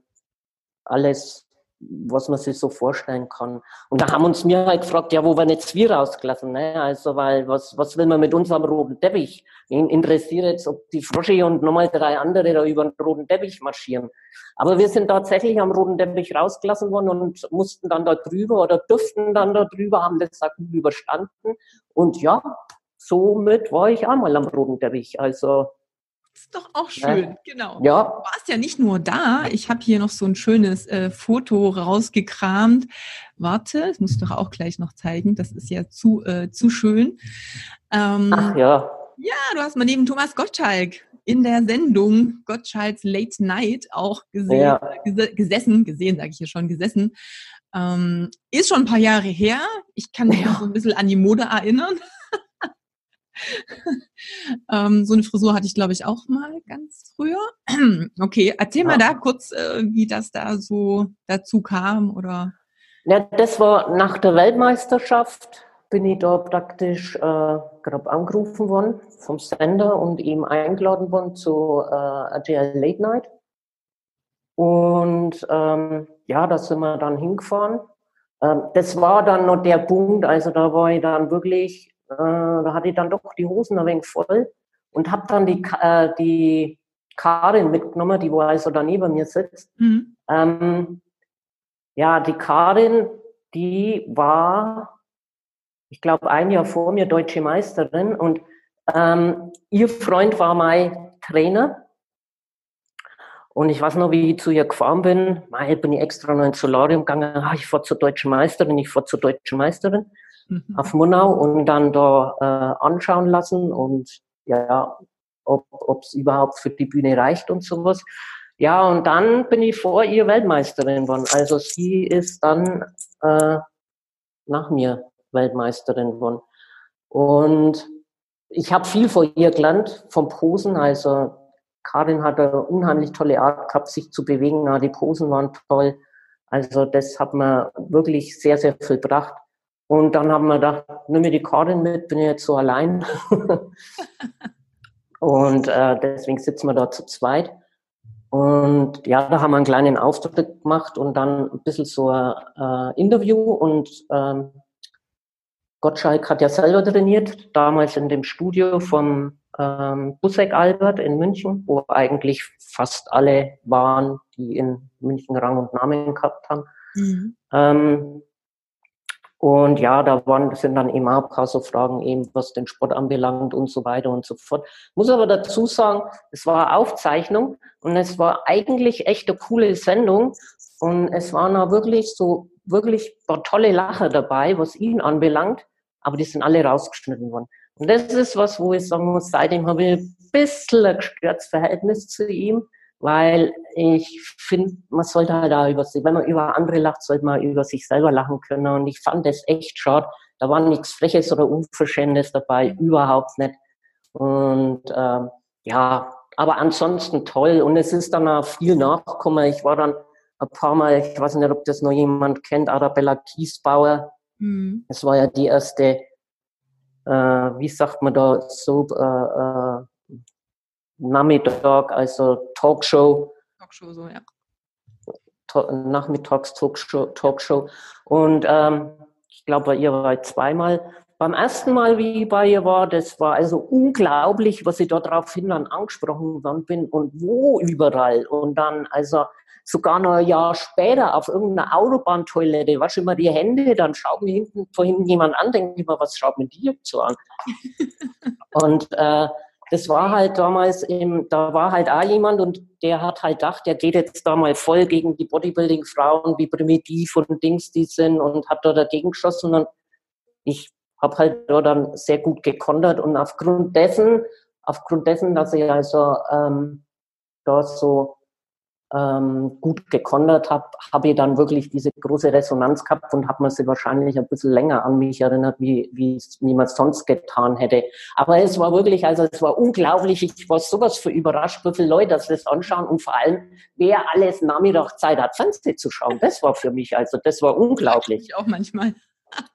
alles was man sich so vorstellen kann. Und da haben uns mir halt gefragt, ja, wo werden jetzt wir rausgelassen? Ne? Also, weil, was, was will man mit unserem roten Teppich? Ihn interessiert jetzt, ob die Frosche und nochmal drei andere da über den roten Teppich marschieren. Aber wir sind tatsächlich am roten Teppich rausgelassen worden und mussten dann da drüber oder durften dann da drüber, haben das auch gut überstanden. Und ja, somit war ich einmal am roten Teppich. Also, ist doch auch schön, ja. genau. Ja. Du warst ja nicht nur da. Ich habe hier noch so ein schönes äh, Foto rausgekramt. Warte, das muss ich doch auch gleich noch zeigen. Das ist ja zu, äh, zu schön. Ähm, Ach ja. Ja, du hast mal neben Thomas Gottschalk in der Sendung Gottschalks Late Night auch gesehen, ja. ges gesessen, gesehen, sage ich hier schon, gesessen. Ähm, ist schon ein paar Jahre her. Ich kann mich ja. noch so ein bisschen an die Mode erinnern. ähm, so eine Frisur hatte ich, glaube ich, auch mal ganz früher. okay, erzähl ja. mal da kurz, äh, wie das da so dazu kam oder. Ja, das war nach der Weltmeisterschaft bin ich da praktisch äh, gerade angerufen worden vom Sender und ihm eingeladen worden zu äh, RTL Late Night. Und ähm, ja, da sind wir dann hingefahren. Ähm, das war dann noch der Punkt, also da war ich dann wirklich äh, da hatte ich dann doch die Hosen ein wenig voll und habe dann die, äh, die Karin mitgenommen, die wo also da neben mir sitzt. Mhm. Ähm, ja, die Karin, die war, ich glaube, ein Jahr vor mir deutsche Meisterin und ähm, ihr Freund war mein Trainer. Und ich weiß noch, wie ich zu ihr gefahren bin. Mal bin ich extra noch ins Solarium gegangen. Ah, ich fahre zur deutschen Meisterin, ich fahre zur deutschen Meisterin mhm. auf Monau und dann da äh, anschauen lassen und ja, ob es überhaupt für die Bühne reicht und sowas. Ja, und dann bin ich vor ihr Weltmeisterin geworden. Also sie ist dann äh, nach mir Weltmeisterin geworden. Und ich habe viel vor ihr gelernt, vom Posen. Also Karin hat eine unheimlich tolle Art gehabt, sich zu bewegen. Die Posen waren toll. Also das hat mir wirklich sehr, sehr viel gebracht. Und dann haben wir gedacht, nimm mir die Karin mit, bin jetzt so allein. und äh, deswegen sitzen wir da zu zweit. Und ja, da haben wir einen kleinen Auftritt gemacht und dann ein bisschen so ein äh, Interview. Und ähm, Gottschalk hat ja selber trainiert, damals in dem Studio vom ähm, Busek Albert in München, wo eigentlich fast alle waren, die in München Rang und Namen gehabt haben. Mhm. Ähm, und ja, da waren, sind dann eben auch so Fragen eben, was den Sport anbelangt und so weiter und so fort. Muss aber dazu sagen, es war Aufzeichnung und es war eigentlich echt eine coole Sendung und es waren auch wirklich so, wirklich paar tolle Lacher dabei, was ihn anbelangt, aber die sind alle rausgeschnitten worden. Und das ist was, wo ich sagen muss, seitdem habe ich ein bisschen ein gestörtes Verhältnis zu ihm, weil ich finde, man sollte halt auch über sich, wenn man über andere lacht, sollte man über sich selber lachen können. Und ich fand das echt schade. Da war nichts Freches oder Unverschämtes dabei, überhaupt nicht. Und ähm, ja, aber ansonsten toll. Und es ist dann auch viel nachgekommen. Ich war dann ein paar Mal, ich weiß nicht, ob das noch jemand kennt, Arabella Kiesbauer. Mhm. Das war ja die erste äh, wie sagt man da, so äh, äh, Nachmittag, also Talkshow. Talkshow, so, ja. Nachmittags Talkshow, Talkshow. Und ähm, ich glaube, bei ihr war ich zweimal. Beim ersten Mal, wie ich bei ihr war, das war also unglaublich, was ich da drauf hin angesprochen worden bin und wo überall. Und dann, also sogar noch ein Jahr später auf irgendeiner Autobahntoilette, wasche immer die Hände, dann schaut mir hinten, vor hinten jemand an, denke ich mir, was schaut mir die jetzt so an? und äh, das war halt damals, im, da war halt auch jemand und der hat halt gedacht, der geht jetzt da mal voll gegen die Bodybuilding-Frauen, wie primitiv und Dings die sind und hat da dagegen geschossen und ich habe halt da dann sehr gut gekontert und aufgrund dessen, aufgrund dessen, dass ich also ähm, da so ähm, gut gekontert habe, habe ich dann wirklich diese große Resonanz gehabt und habe mir sie wahrscheinlich ein bisschen länger an mich erinnert, wie, wie es niemand sonst getan hätte. Aber es war wirklich, also es war unglaublich, ich war sowas für überrascht, wie viele Leute das, das anschauen und vor allem, wer alles Nachmittag Zeit hat, Fernsehen zu schauen. Das war für mich, also das war unglaublich. Ich auch manchmal.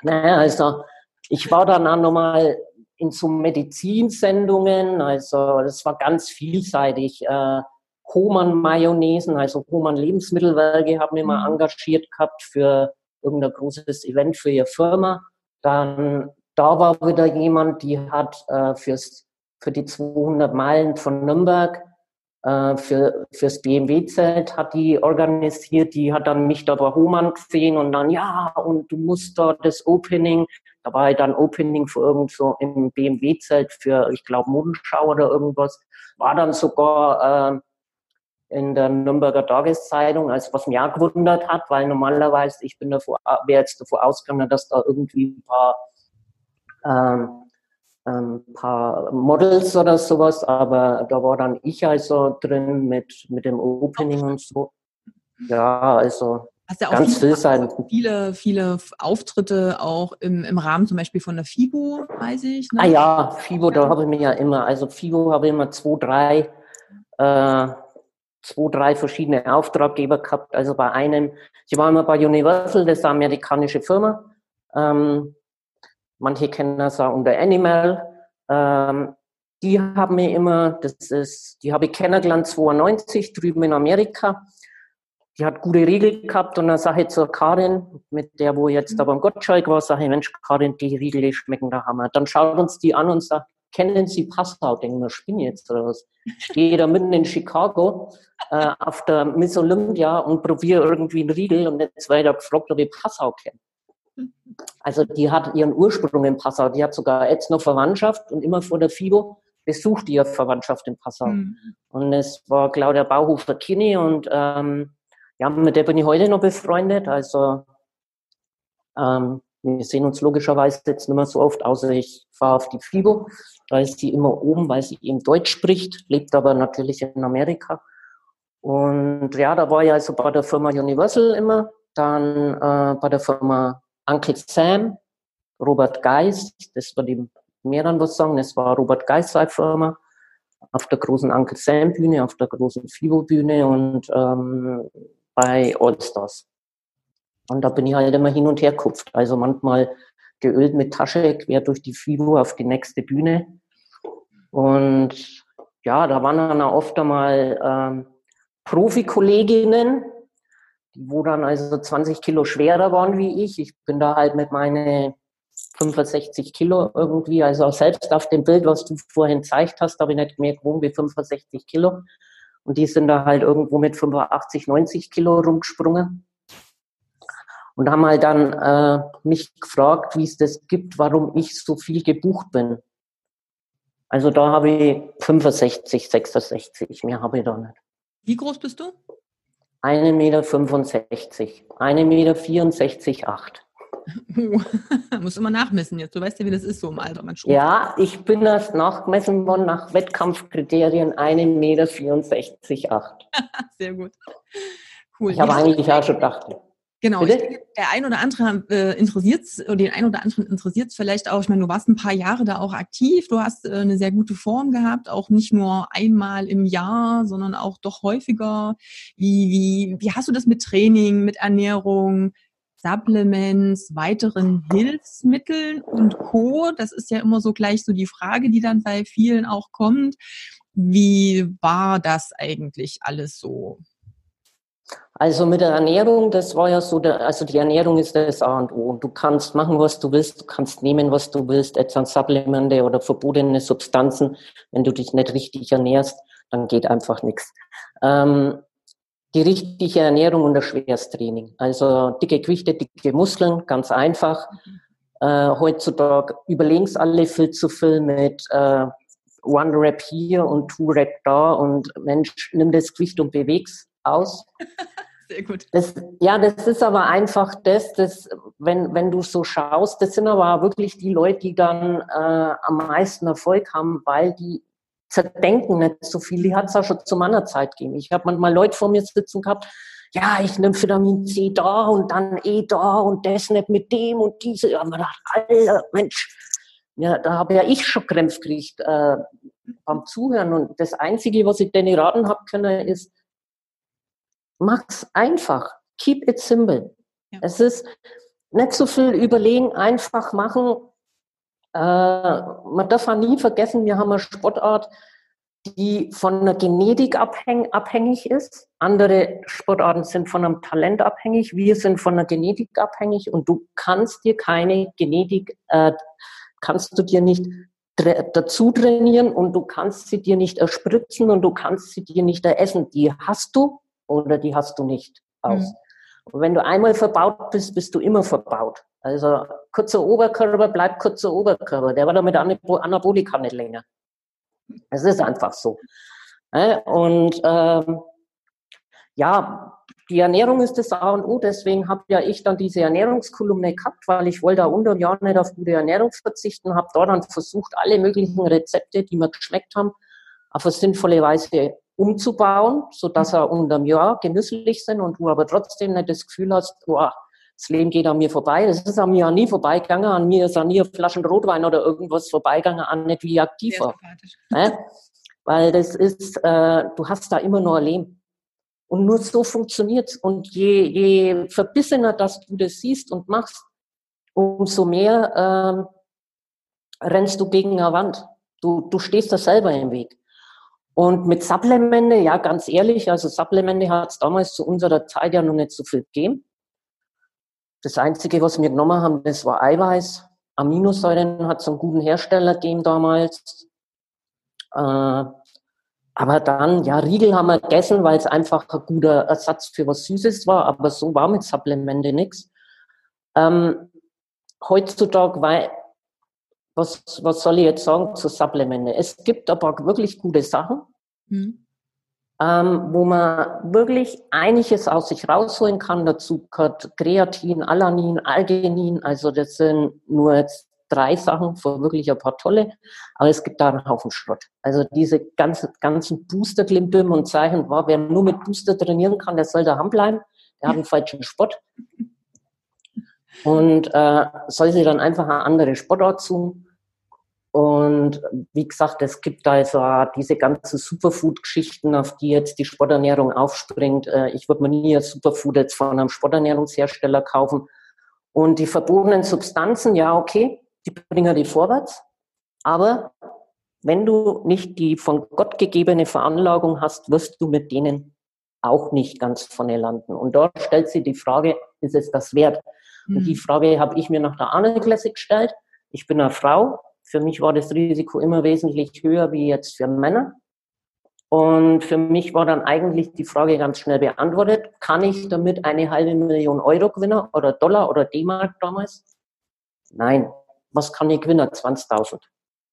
Naja, also ich war dann auch nochmal in so Medizinsendungen, also das war ganz vielseitig. Äh, Hohmann-Mayonnaisen, also Hohmann-Lebensmittelwerke haben mal mhm. engagiert gehabt für irgendein großes Event für ihre Firma. Dann, da war wieder jemand, die hat äh, fürs, für die 200 Meilen von Nürnberg äh, für, fürs BMW-Zelt hat die organisiert, die hat dann mich da bei Hohmann gesehen und dann, ja, und du musst da das Opening, da war halt dann Opening für irgend so im BMW-Zelt für, ich glaube, Modenschau oder irgendwas, war dann sogar äh, in der Nürnberger Tageszeitung, also was mich auch gewundert hat, weil normalerweise, ich bin davor, wäre jetzt davor ausgegangen, dass da irgendwie ein paar, ähm, ein ähm, paar Models oder sowas, aber da war dann ich also drin mit, mit dem Opening und so. Ja, also Hast ja auch ganz viele, viele, viele Auftritte auch im, im Rahmen zum Beispiel von der FIBO, weiß ich. Ne? Ah ja, FIBO, da habe ich mir ja immer, also FIBO habe ich immer zwei, drei äh, zwei, drei verschiedene Auftraggeber gehabt. Also bei einem, ich war immer bei Universal, das ist eine amerikanische Firma. Ähm, manche kennen das auch unter Animal. Ähm, die haben mir immer, das ist, die habe ich kennengelernt 92 drüben in Amerika. Die hat gute Regeln gehabt und dann sage ich zur Karin, mit der wo jetzt da beim Gottschalk war, sage ich, Mensch, Karin, die Riegel, schmecken der Hammer. Dann schaut uns die an und sagt, kennen Sie Passau? Denken wir, spinne jetzt oder was? Stehe da mitten in Chicago äh, auf der Miss Olympia und probiere irgendwie einen Riegel und jetzt werde ich gefragt, ob ich Passau kenne. Also die hat ihren Ursprung in Passau. Die hat sogar jetzt noch Verwandtschaft und immer vor der FIBO besucht ihre Verwandtschaft in Passau. Mhm. Und es war Claudia Bauhofer Kini und ähm, ja, mit der bin ich heute noch befreundet. Also ähm, wir sehen uns logischerweise jetzt nicht mehr so oft, außer ich fahre auf die FIBO. Da ist sie immer oben, weil sie eben Deutsch spricht, lebt aber natürlich in Amerika. Und ja, da war ich also bei der Firma Universal immer, dann äh, bei der Firma Uncle Sam, Robert Geis, das wird ihm mehr dann was sagen, das war Robert Geis seine Firma, auf der großen Uncle Sam Bühne, auf der großen FIBO Bühne und ähm, bei Allstars. Und da bin ich halt immer hin und her kupft. Also manchmal geölt mit Tasche quer durch die FIBO auf die nächste Bühne. Und ja, da waren dann auch oft einmal ähm, Profikolleginnen, wo dann also 20 Kilo schwerer waren wie ich. Ich bin da halt mit meine 65 Kilo irgendwie, also auch selbst auf dem Bild, was du vorhin gezeigt hast, habe ich nicht mehr gewogen wie 65 Kilo. Und die sind da halt irgendwo mit 85, 90 Kilo rumgesprungen. Und haben halt dann äh, mich gefragt, wie es das gibt, warum ich so viel gebucht bin. Also da habe ich 65, 66, mehr habe ich da nicht. Wie groß bist du? 1,65 Meter. 1,64 Meter, 64, 8. Muss immer nachmessen jetzt. Du weißt ja, wie das ist so im Alter. Man ja, ich bin erst nachgemessen worden nach Wettkampfkriterien 1,64 Meter, 64, 8. Sehr gut. Cool. Ich habe eigentlich auch schon gedacht. Genau, denke, der ein oder andere äh, interessiert oder den ein oder anderen interessiert es vielleicht auch. Ich meine, du warst ein paar Jahre da auch aktiv, du hast äh, eine sehr gute Form gehabt, auch nicht nur einmal im Jahr, sondern auch doch häufiger. Wie, wie, wie hast du das mit Training, mit Ernährung, Supplements, weiteren Hilfsmitteln und Co. Das ist ja immer so gleich so die Frage, die dann bei vielen auch kommt. Wie war das eigentlich alles so? Also mit der Ernährung, das war ja so, der, also die Ernährung ist das A und O. Du kannst machen, was du willst, du kannst nehmen, was du willst, etwa Supplemente oder verbotene Substanzen. Wenn du dich nicht richtig ernährst, dann geht einfach nichts. Ähm, die richtige Ernährung und das Schwersttraining. Also dicke Gewichte, dicke Muskeln, ganz einfach. Äh, heutzutage überlegen alle viel zu viel mit äh, One Rep hier und Two Rep da und Mensch, nimm das Gewicht und beweg's aus. Sehr gut. Das, ja, das ist aber einfach das, das wenn, wenn du so schaust, das sind aber wirklich die Leute, die dann äh, am meisten Erfolg haben, weil die zerdenken nicht so viel. Die hat es auch schon zu meiner Zeit gegeben. Ich habe manchmal Leute vor mir sitzen gehabt, ja, ich nehme Vitamin C da und dann E da und das nicht mit dem und diese. Ja, man gedacht, Alter, Mensch, ja, da habe ja ich schon Krämpfe gekriegt äh, beim Zuhören. Und das Einzige, was ich denen raten habe können, ist, Mach's einfach. Keep it simple. Ja. Es ist nicht so viel überlegen, einfach machen. Äh, man darf auch nie vergessen, wir haben eine Sportart, die von der Genetik abhäng, abhängig ist. Andere Sportarten sind von einem Talent abhängig. Wir sind von der Genetik abhängig und du kannst dir keine Genetik, äh, kannst du dir nicht dazu trainieren und du kannst sie dir nicht erspritzen und du kannst sie dir nicht eressen. Die hast du oder die hast du nicht aus. Mhm. Und wenn du einmal verbaut bist, bist du immer verbaut. Also kurzer Oberkörper bleibt kurzer Oberkörper. Der war damit Anabolika nicht länger. Es ist einfach so. Und ähm, ja, die Ernährung ist das A und O. Deswegen habe ja ich dann diese Ernährungskolumne gehabt, weil ich wollte da unter dem Jahr nicht auf gute Ernährung verzichten. Habe da dann versucht, alle möglichen Rezepte, die mir geschmeckt haben, auf eine sinnvolle Weise umzubauen, so dass er unterm Jahr genüsslich sind und du aber trotzdem nicht das Gefühl hast, boah, das Leben geht an mir vorbei. Das ist an mir ja nie vorbeigegangen. An mir ist an nie Flaschen Rotwein oder irgendwas vorbeigegangen, an nicht wie aktiv war. Ne? Weil das ist, äh, du hast da immer nur ein Leben. Und nur so funktioniert's. Und je, je verbissener, dass du das siehst und machst, umso mehr ähm, rennst du gegen eine Wand. Du, du stehst da selber im Weg. Und mit Supplemente, ja, ganz ehrlich, also Supplemente hat es damals zu unserer Zeit ja noch nicht so viel gegeben. Das Einzige, was wir genommen haben, das war Eiweiß. Aminosäuren hat es einen guten Hersteller gegeben damals. Äh, aber dann, ja, Riegel haben wir gegessen, weil es einfach ein guter Ersatz für was Süßes war. Aber so war mit Supplemente nichts. Ähm, heutzutage, was, was soll ich jetzt sagen zu Supplemente? Es gibt aber wirklich gute Sachen, mhm. ähm, wo man wirklich einiges aus sich rausholen kann. Dazu gehört Kreatin, Alanin, Algenin. Also das sind nur jetzt drei Sachen, für wirklich ein paar tolle. Aber es gibt da einen Haufen Schrott. Also diese ganzen, ganzen Booster-Klimbim und Zeichen, war, wer nur mit Booster trainieren kann, der soll daheim bleiben. Der hat einen falschen Sport. Und äh, soll sich dann einfach eine andere Sportart suchen. Und wie gesagt, es gibt also diese ganzen Superfood-Geschichten, auf die jetzt die Sporternährung aufspringt. Äh, ich würde mir nie ein Superfood jetzt von einem Sporternährungshersteller kaufen. Und die verbotenen Substanzen, ja, okay, die bringen die vorwärts. Aber wenn du nicht die von Gott gegebene Veranlagung hast, wirst du mit denen auch nicht ganz vorne landen. Und dort stellt sich die Frage, ist es das wert? Mhm. Und die hm. Frage habe ich mir nach der Ahne-Klasse gestellt. Ich bin eine Frau, für mich war das Risiko immer wesentlich höher wie jetzt für Männer. Und für mich war dann eigentlich die Frage ganz schnell beantwortet. Kann ich damit eine halbe Million Euro gewinnen oder Dollar oder D-Mark damals? Nein. Was kann ich gewinnen? 20.000.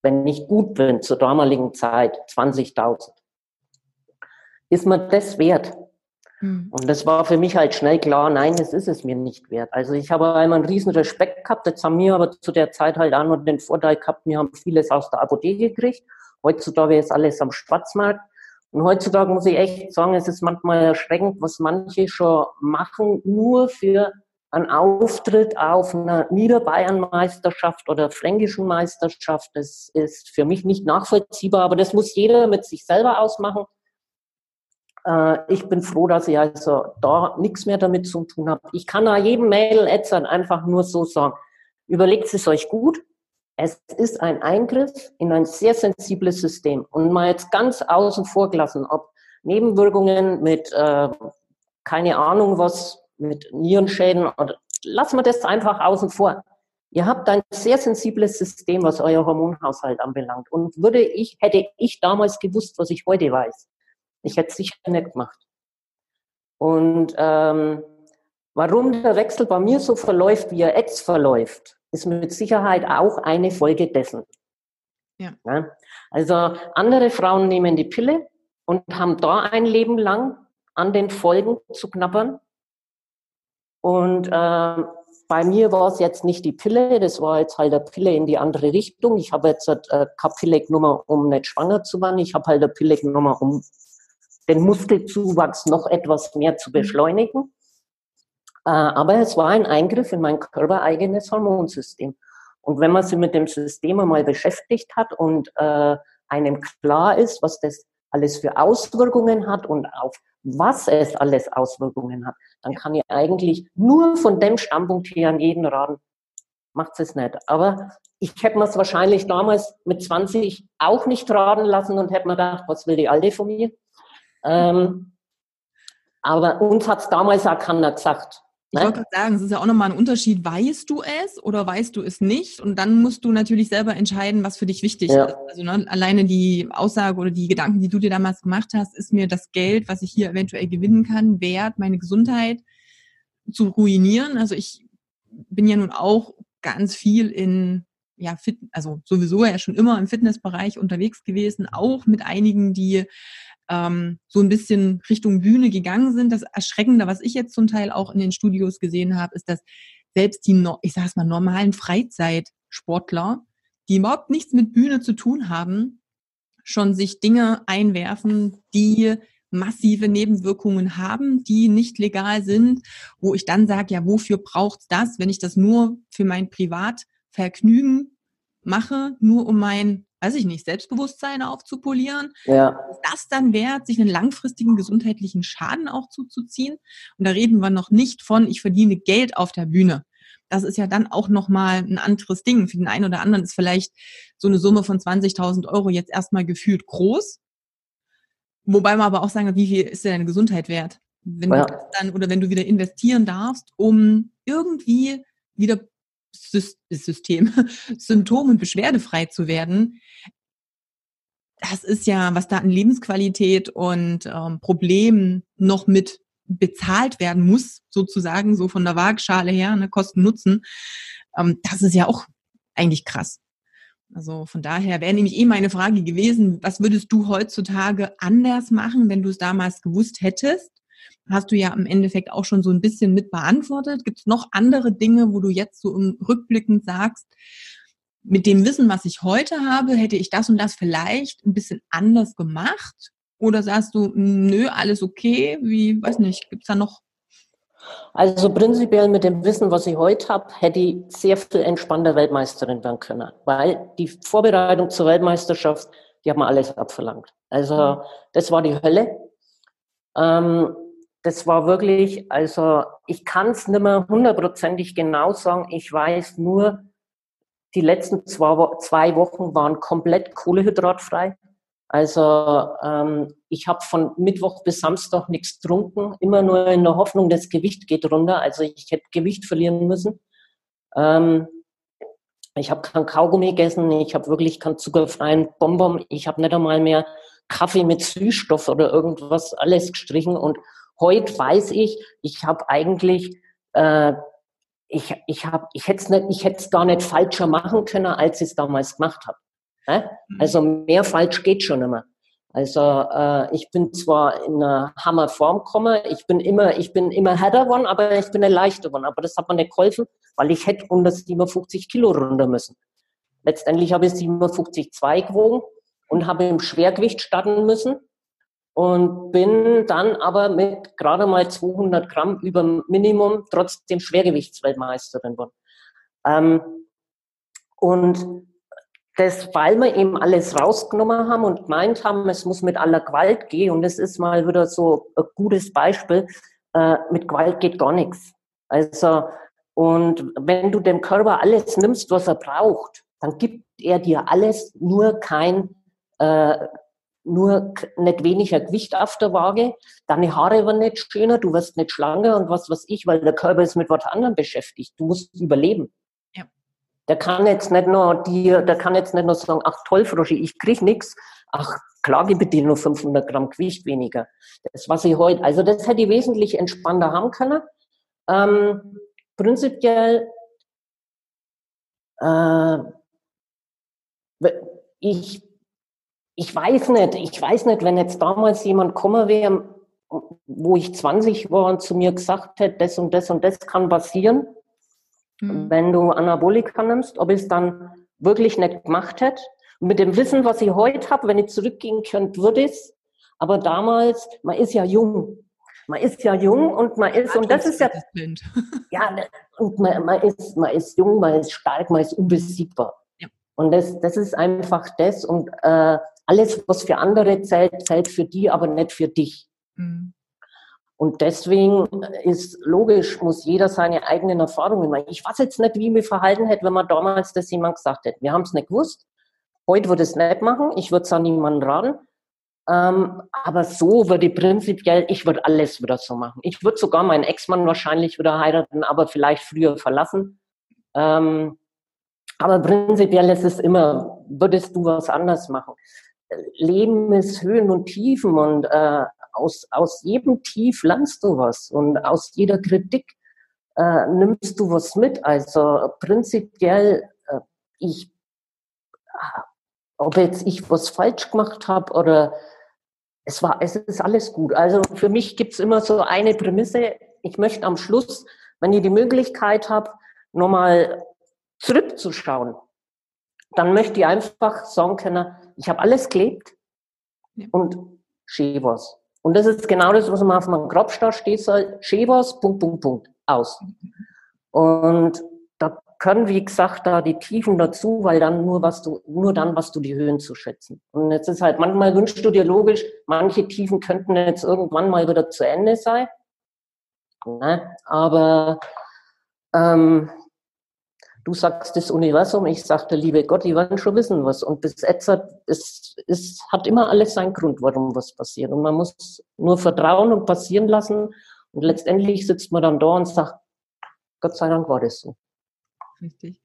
Wenn ich gut bin zur damaligen Zeit, 20.000. Ist mir das wert? Hm. Und das war für mich halt schnell klar, nein, das ist es mir nicht wert. Also ich habe einmal einen riesen Respekt gehabt, jetzt haben wir aber zu der Zeit halt auch noch den Vorteil gehabt, wir haben vieles aus der Apotheke gekriegt. Heutzutage ist alles am Schwarzmarkt. Und heutzutage muss ich echt sagen, es ist manchmal erschreckend, was manche schon machen, nur für einen Auftritt auf einer Niederbayern-Meisterschaft oder fränkischen Meisterschaft. Das ist für mich nicht nachvollziehbar, aber das muss jeder mit sich selber ausmachen. Äh, ich bin froh, dass ich also da nichts mehr damit zu tun habe. Ich kann da jedem Mail ätzern einfach nur so sagen, überlegt es euch gut. Es ist ein Eingriff in ein sehr sensibles System. Und mal jetzt ganz außen vor gelassen, ob Nebenwirkungen mit, äh, keine Ahnung was, mit Nierenschäden oder lassen wir das einfach außen vor. Ihr habt ein sehr sensibles System, was euer Hormonhaushalt anbelangt. Und würde ich, hätte ich damals gewusst, was ich heute weiß, ich hätte es sicher nicht gemacht. Und ähm, warum der Wechsel bei mir so verläuft, wie er jetzt verläuft, ist mit Sicherheit auch eine Folge dessen. Ja. ja. Also andere Frauen nehmen die Pille und haben da ein Leben lang an den Folgen zu knabbern. Und äh, bei mir war es jetzt nicht die Pille, das war jetzt halt eine Pille in die andere Richtung. Ich habe jetzt äh, keine Pille genommen, um nicht schwanger zu werden. Ich habe halt eine Pille genommen, um den Muskelzuwachs noch etwas mehr zu beschleunigen. Äh, aber es war ein Eingriff in mein körpereigenes Hormonsystem. Und wenn man sich mit dem System einmal beschäftigt hat und äh, einem klar ist, was das alles für Auswirkungen hat und auf was es alles Auswirkungen hat, dann kann ich eigentlich nur von dem Standpunkt her an jeden raten, macht es nicht. Aber ich hätte mir es wahrscheinlich damals mit 20 auch nicht raten lassen und hätte mir gedacht, was will die Alte von mir? Ähm, aber uns hat es damals auch keiner gesagt. Ich wollte gerade sagen, es ist ja auch nochmal ein Unterschied, weißt du es oder weißt du es nicht? Und dann musst du natürlich selber entscheiden, was für dich wichtig ja. ist. Also ne, alleine die Aussage oder die Gedanken, die du dir damals gemacht hast, ist mir das Geld, was ich hier eventuell gewinnen kann, wert, meine Gesundheit zu ruinieren. Also ich bin ja nun auch ganz viel in ja, fit, also sowieso ja schon immer im Fitnessbereich unterwegs gewesen, auch mit einigen, die ähm, so ein bisschen Richtung Bühne gegangen sind. Das Erschreckende, was ich jetzt zum Teil auch in den Studios gesehen habe, ist, dass selbst die, ich sage es mal, normalen Freizeitsportler, die überhaupt nichts mit Bühne zu tun haben, schon sich Dinge einwerfen, die massive Nebenwirkungen haben, die nicht legal sind, wo ich dann sage, ja, wofür braucht's das, wenn ich das nur für mein Privatvergnügen mache, nur um mein weiß ich nicht, Selbstbewusstsein aufzupolieren. Ja. Ist das dann wert, sich einen langfristigen gesundheitlichen Schaden auch zuzuziehen? Und da reden wir noch nicht von, ich verdiene Geld auf der Bühne. Das ist ja dann auch nochmal ein anderes Ding. Für den einen oder anderen ist vielleicht so eine Summe von 20.000 Euro jetzt erstmal gefühlt groß. Wobei man aber auch sagen, wie viel ist dir deine Gesundheit wert? Wenn ja. du dann, oder wenn du wieder investieren darfst, um irgendwie wieder System, Symptom- und beschwerdefrei zu werden, das ist ja, was da an Lebensqualität und ähm, Problemen noch mit bezahlt werden muss, sozusagen, so von der Waagschale her, ne, Kosten-Nutzen, ähm, das ist ja auch eigentlich krass. Also von daher wäre nämlich eh meine Frage gewesen, was würdest du heutzutage anders machen, wenn du es damals gewusst hättest? Hast du ja im Endeffekt auch schon so ein bisschen mit beantwortet. Gibt es noch andere Dinge, wo du jetzt so rückblickend sagst, mit dem Wissen, was ich heute habe, hätte ich das und das vielleicht ein bisschen anders gemacht? Oder sagst du, nö, alles okay? Wie, weiß nicht, gibt es da noch? Also prinzipiell mit dem Wissen, was ich heute habe, hätte ich sehr viel entspannter Weltmeisterin werden können. Weil die Vorbereitung zur Weltmeisterschaft, die hat mir alles abverlangt. Also mhm. das war die Hölle. Ähm, das war wirklich, also ich kann es nicht mehr hundertprozentig genau sagen. Ich weiß nur, die letzten zwei, Wochen waren komplett kohlehydratfrei. Also ähm, ich habe von Mittwoch bis Samstag nichts getrunken, immer nur in der Hoffnung, das Gewicht geht runter. Also ich hätte Gewicht verlieren müssen. Ähm, ich habe kein Kaugummi gegessen, ich habe wirklich keinen zuckerfreien Bonbon, ich habe nicht einmal mehr Kaffee mit Süßstoff oder irgendwas, alles gestrichen. Und heute weiß ich, ich habe eigentlich, äh, ich, ich, hab, ich hätte es nicht, ich hätte es gar nicht falscher machen können, als ich es damals gemacht habe. Ne? Also mehr falsch geht schon immer. Also äh, ich bin zwar in einer Hammerform gekommen, ich bin immer, ich bin immer härter geworden, aber ich bin eine leichter geworden. Aber das hat mir nicht geholfen, weil ich hätte unter 57 Kilo runter müssen. Letztendlich habe ich 57,2 gewogen und habe im Schwergewicht starten müssen und bin dann aber mit gerade mal 200 Gramm über Minimum trotzdem Schwergewichtsweltmeisterin geworden. Ähm, und das, weil wir eben alles rausgenommen haben und gemeint haben, es muss mit aller Gewalt gehen. Und das ist mal wieder so ein gutes Beispiel. Äh, mit Gewalt geht gar nichts. Also, und wenn du dem Körper alles nimmst, was er braucht, dann gibt er dir alles, nur kein, äh, nur nicht weniger Gewicht auf der Waage. Deine Haare werden nicht schöner, du wirst nicht schlanker und was weiß ich, weil der Körper ist mit was anderem beschäftigt. Du musst überleben. Der kann jetzt nicht nur die, der kann jetzt nicht nur sagen, ach toll, Froschi, ich krieg nichts. Ach, klar, gebe dir nur 500 Gramm Gewicht weniger. Das, was ich heute, also das hätte ich wesentlich entspannter haben können. Ähm, prinzipiell, äh, ich, ich weiß nicht, ich weiß nicht, wenn jetzt damals jemand kommen wäre, wo ich 20 war und zu mir gesagt hätte, das und das und das kann passieren, mhm. wenn du Anabolika nimmst, ob ich es dann wirklich nicht gemacht hätte. mit dem Wissen, was ich heute habe, wenn ich zurückgehen könnte, würde ich es. Aber damals, man ist ja jung. Man ist ja jung und man ist, und das ist ja, ja, ne, und man, man, ist, man ist jung, man ist stark, man ist unbesiegbar. Ja. Und das, das ist einfach das und äh, alles, was für andere zählt, zählt für die, aber nicht für dich. Mhm. Und deswegen ist logisch, muss jeder seine eigenen Erfahrungen machen. Ich weiß jetzt nicht, wie ich mich verhalten hätte, wenn man damals das jemand gesagt hätte. Wir haben es nicht gewusst. Heute würde ich es nicht machen. Ich würde es an niemanden raten. Ähm, aber so würde ich prinzipiell, ich würde alles wieder so machen. Ich würde sogar meinen Ex-Mann wahrscheinlich wieder heiraten, aber vielleicht früher verlassen. Ähm, aber prinzipiell ist es immer, würdest du was anders machen. Leben ist Höhen und Tiefen und äh, aus, aus jedem Tief lernst du was und aus jeder Kritik äh, nimmst du was mit. Also prinzipiell, äh, ich, ob jetzt ich was falsch gemacht habe oder es war, es ist alles gut. Also für mich gibt's immer so eine Prämisse. Ich möchte am Schluss, wenn ich die Möglichkeit habe, nochmal zurückzuschauen, dann möchte ich einfach sagen können, ich habe alles gelebt ja. und schön. Und das ist genau das, was man auf meinem Grabstein steht soll. Punkt, Punkt, Punkt, aus. Und da können, wie gesagt, da die Tiefen dazu, weil dann nur was du, nur dann, was du die Höhen zu schätzen. Und jetzt ist halt, manchmal wünschst du dir logisch, manche Tiefen könnten jetzt irgendwann mal wieder zu Ende sein. Ne? Aber ähm, du sagst das Universum, ich sag der liebe Gott, die werden schon wissen was. Und bis jetzt hat, es, es hat immer alles seinen Grund, warum was passiert. Und man muss nur vertrauen und passieren lassen. Und letztendlich sitzt man dann da und sagt, Gott sei Dank war das so. Richtig.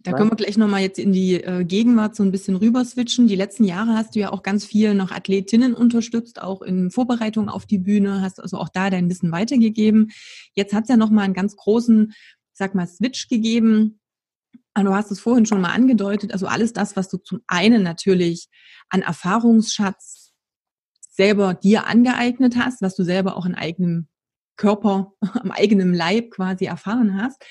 Da können wir gleich nochmal jetzt in die äh, Gegenwart so ein bisschen rüber switchen. Die letzten Jahre hast du ja auch ganz viel noch Athletinnen unterstützt, auch in Vorbereitung auf die Bühne, hast also auch da dein Wissen weitergegeben. Jetzt hat es ja nochmal einen ganz großen, sag mal, Switch gegeben Ah, du hast es vorhin schon mal angedeutet, also alles das, was du zum einen natürlich an Erfahrungsschatz selber dir angeeignet hast, was du selber auch in eigenem Körper, am eigenen Leib quasi erfahren hast,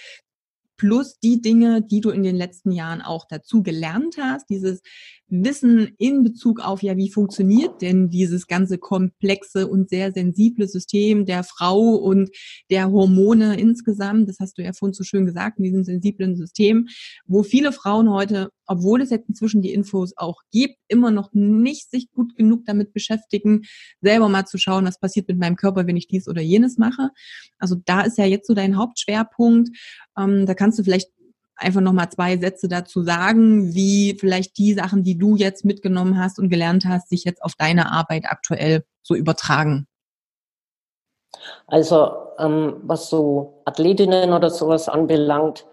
plus die Dinge, die du in den letzten Jahren auch dazu gelernt hast, dieses Wissen in Bezug auf, ja, wie funktioniert denn dieses ganze komplexe und sehr sensible System der Frau und der Hormone insgesamt. Das hast du ja vorhin so schön gesagt, in diesem sensiblen System, wo viele Frauen heute, obwohl es jetzt inzwischen die Infos auch gibt, immer noch nicht sich gut genug damit beschäftigen, selber mal zu schauen, was passiert mit meinem Körper, wenn ich dies oder jenes mache. Also da ist ja jetzt so dein Hauptschwerpunkt. Ähm, da kannst du vielleicht einfach nochmal zwei Sätze dazu sagen, wie vielleicht die Sachen, die du jetzt mitgenommen hast und gelernt hast, sich jetzt auf deine Arbeit aktuell so übertragen? Also ähm, was so Athletinnen oder sowas anbelangt,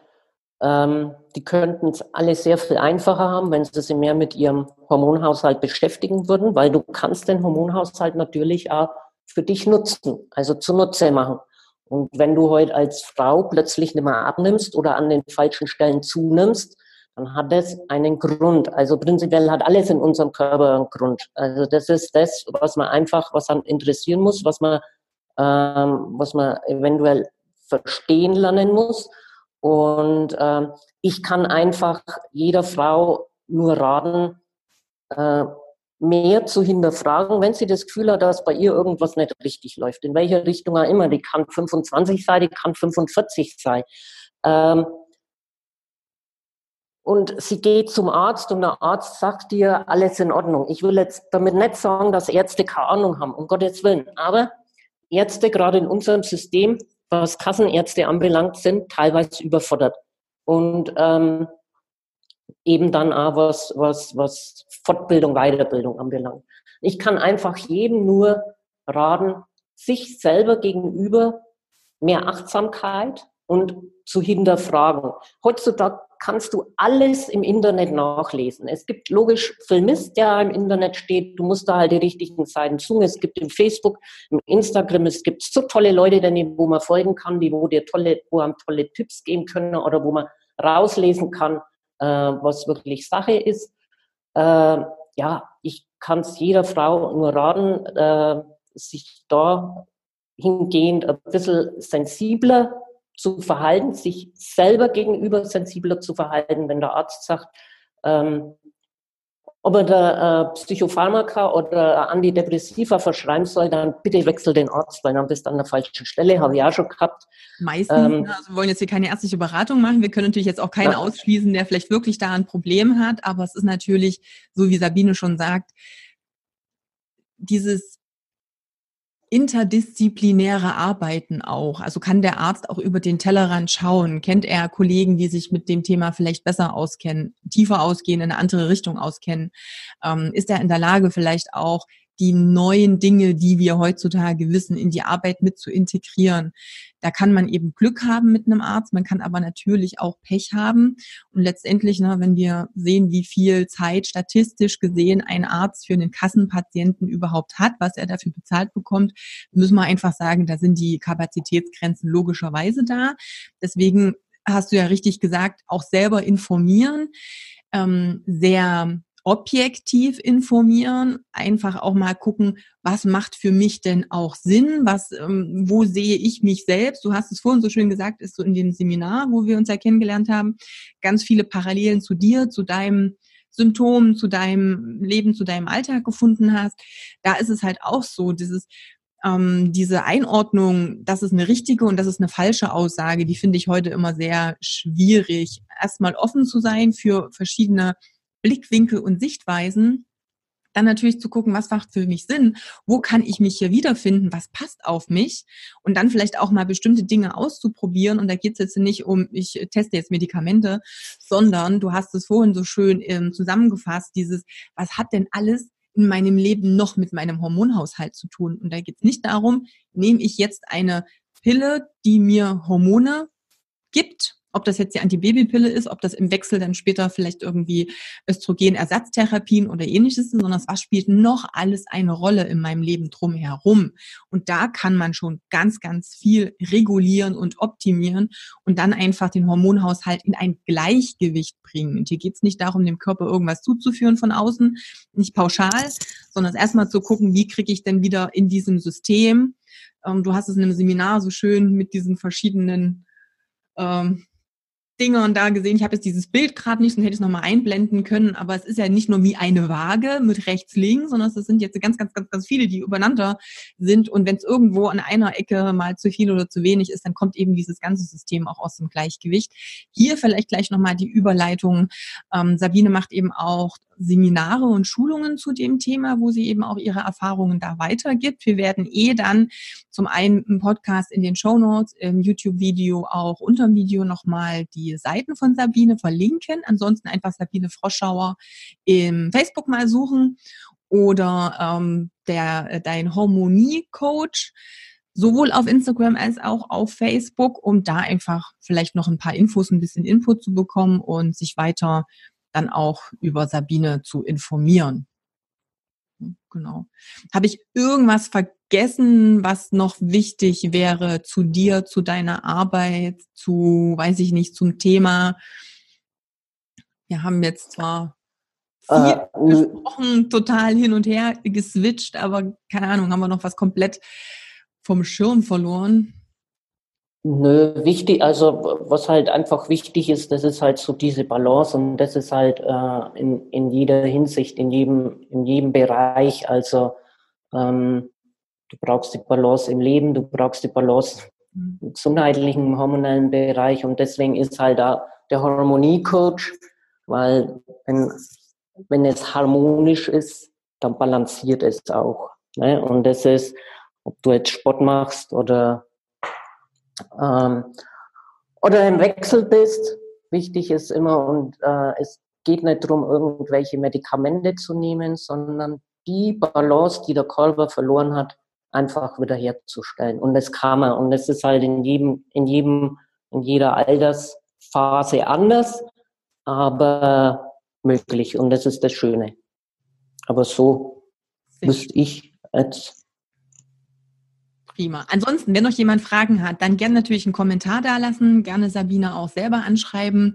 ähm, die könnten es alle sehr viel einfacher haben, wenn sie sich mehr mit ihrem Hormonhaushalt beschäftigen würden, weil du kannst den Hormonhaushalt natürlich auch für dich nutzen, also zunutze machen. Und wenn du heute als Frau plötzlich nicht mehr abnimmst oder an den falschen Stellen zunimmst, dann hat das einen Grund. Also prinzipiell hat alles in unserem Körper einen Grund. Also das ist das, was man einfach, was dann interessieren muss, was man, ähm, was man eventuell verstehen lernen muss. Und ähm, ich kann einfach jeder Frau nur raten, äh, mehr zu hinterfragen, wenn sie das Gefühl hat, dass bei ihr irgendwas nicht richtig läuft. In welcher Richtung auch immer. Die kann 25 sein, die kann 45 sein. Ähm, und sie geht zum Arzt und der Arzt sagt ihr, alles in Ordnung. Ich will jetzt damit nicht sagen, dass Ärzte keine Ahnung haben, um Gottes Willen. Aber Ärzte, gerade in unserem System, was Kassenärzte anbelangt, sind teilweise überfordert. Und ähm, eben dann auch was, was, was Fortbildung, Weiterbildung anbelangt. Ich kann einfach jedem nur raten, sich selber gegenüber mehr Achtsamkeit und zu hinterfragen. Heutzutage kannst du alles im Internet nachlesen. Es gibt logisch Filmist, der im Internet steht. Du musst da halt die richtigen Seiten suchen. Es gibt im Facebook, im Instagram, es gibt so tolle Leute, wo man folgen kann, die wo dir tolle, wo einem tolle Tipps geben können oder wo man rauslesen kann, äh, was wirklich Sache ist. Äh, ja, ich kann es jeder Frau nur raten, äh, sich da hingehend ein bisschen sensibler zu verhalten, sich selber gegenüber sensibler zu verhalten, wenn der Arzt sagt, ähm, ob er da äh, Psychopharmaka oder Antidepressiva verschreiben soll, dann bitte wechsel den Arzt, weil dann bist du an der falschen Stelle, habe ich auch schon gehabt. Meistens, ähm, ne, also wir wollen jetzt hier keine ärztliche Beratung machen. Wir können natürlich jetzt auch keinen ja. ausschließen, der vielleicht wirklich da ein Problem hat, aber es ist natürlich, so wie Sabine schon sagt, dieses interdisziplinäre Arbeiten auch? Also kann der Arzt auch über den Tellerrand schauen? Kennt er Kollegen, die sich mit dem Thema vielleicht besser auskennen, tiefer ausgehen, in eine andere Richtung auskennen? Ähm, ist er in der Lage, vielleicht auch die neuen Dinge, die wir heutzutage wissen, in die Arbeit mit zu integrieren. Da kann man eben Glück haben mit einem Arzt, man kann aber natürlich auch Pech haben. Und letztendlich, ne, wenn wir sehen, wie viel Zeit statistisch gesehen ein Arzt für einen Kassenpatienten überhaupt hat, was er dafür bezahlt bekommt, müssen wir einfach sagen, da sind die Kapazitätsgrenzen logischerweise da. Deswegen hast du ja richtig gesagt, auch selber informieren. Ähm, sehr objektiv informieren, einfach auch mal gucken, was macht für mich denn auch Sinn, was, ähm, wo sehe ich mich selbst. Du hast es vorhin so schön gesagt, ist so in dem Seminar, wo wir uns ja kennengelernt haben, ganz viele Parallelen zu dir, zu deinem Symptom, zu deinem Leben, zu deinem Alltag gefunden hast. Da ist es halt auch so, dieses, ähm, diese Einordnung, das ist eine richtige und das ist eine falsche Aussage, die finde ich heute immer sehr schwierig. Erstmal offen zu sein für verschiedene Blickwinkel und Sichtweisen, dann natürlich zu gucken, was macht für mich Sinn, wo kann ich mich hier wiederfinden, was passt auf mich und dann vielleicht auch mal bestimmte Dinge auszuprobieren. Und da geht es jetzt nicht um, ich teste jetzt Medikamente, sondern du hast es vorhin so schön ähm, zusammengefasst, dieses, was hat denn alles in meinem Leben noch mit meinem Hormonhaushalt zu tun? Und da geht es nicht darum, nehme ich jetzt eine Pille, die mir Hormone gibt ob das jetzt die Antibabypille ist, ob das im Wechsel dann später vielleicht irgendwie Östrogenersatztherapien oder ähnliches sind, sondern was spielt noch alles eine Rolle in meinem Leben drumherum. Und da kann man schon ganz, ganz viel regulieren und optimieren und dann einfach den Hormonhaushalt in ein Gleichgewicht bringen. Und hier geht es nicht darum, dem Körper irgendwas zuzuführen von außen, nicht pauschal, sondern erstmal zu gucken, wie kriege ich denn wieder in diesem System. Ähm, du hast es in einem Seminar so schön mit diesen verschiedenen ähm, Dingern da gesehen. Ich habe jetzt dieses Bild gerade nicht, dann hätte es nochmal einblenden können, aber es ist ja nicht nur wie eine Waage mit rechts, links, sondern es sind jetzt ganz, ganz, ganz, ganz viele, die übereinander sind. Und wenn es irgendwo an einer Ecke mal zu viel oder zu wenig ist, dann kommt eben dieses ganze System auch aus dem Gleichgewicht. Hier vielleicht gleich nochmal die Überleitung. Ähm, Sabine macht eben auch Seminare und Schulungen zu dem Thema, wo sie eben auch ihre Erfahrungen da weitergibt. Wir werden eh dann zum einen im Podcast in den Show Notes, im YouTube-Video auch unter dem Video nochmal die Seiten von Sabine verlinken. Ansonsten einfach Sabine Froschauer im Facebook mal suchen oder ähm, der dein Harmonie-Coach sowohl auf Instagram als auch auf Facebook, um da einfach vielleicht noch ein paar Infos, ein bisschen Input zu bekommen und sich weiter dann auch über Sabine zu informieren. Genau. Habe ich irgendwas vergessen, was noch wichtig wäre zu dir, zu deiner Arbeit, zu, weiß ich nicht, zum Thema? Wir haben jetzt zwar viel äh, gesprochen, total hin und her geswitcht, aber keine Ahnung, haben wir noch was komplett vom Schirm verloren? Nö, wichtig, also was halt einfach wichtig ist, das ist halt so diese Balance und das ist halt äh, in, in jeder Hinsicht, in jedem, in jedem Bereich. Also ähm, du brauchst die Balance im Leben, du brauchst die Balance im gesundheitlichen, hormonellen Bereich und deswegen ist halt da der Harmoniecoach, weil wenn, wenn es harmonisch ist, dann balanciert es auch. Ne? Und das ist, ob du jetzt Sport machst oder ähm, oder im Wechsel bist. Wichtig ist immer, und äh, es geht nicht darum, irgendwelche Medikamente zu nehmen, sondern die Balance, die der Körper verloren hat, einfach wieder herzustellen. Und das kann man. Und das ist halt in jedem, in jedem, in jeder Altersphase anders, aber möglich. Und das ist das Schöne. Aber so müsste ich jetzt Prima. Ansonsten, wenn noch jemand Fragen hat, dann gerne natürlich einen Kommentar da lassen, gerne Sabine auch selber anschreiben,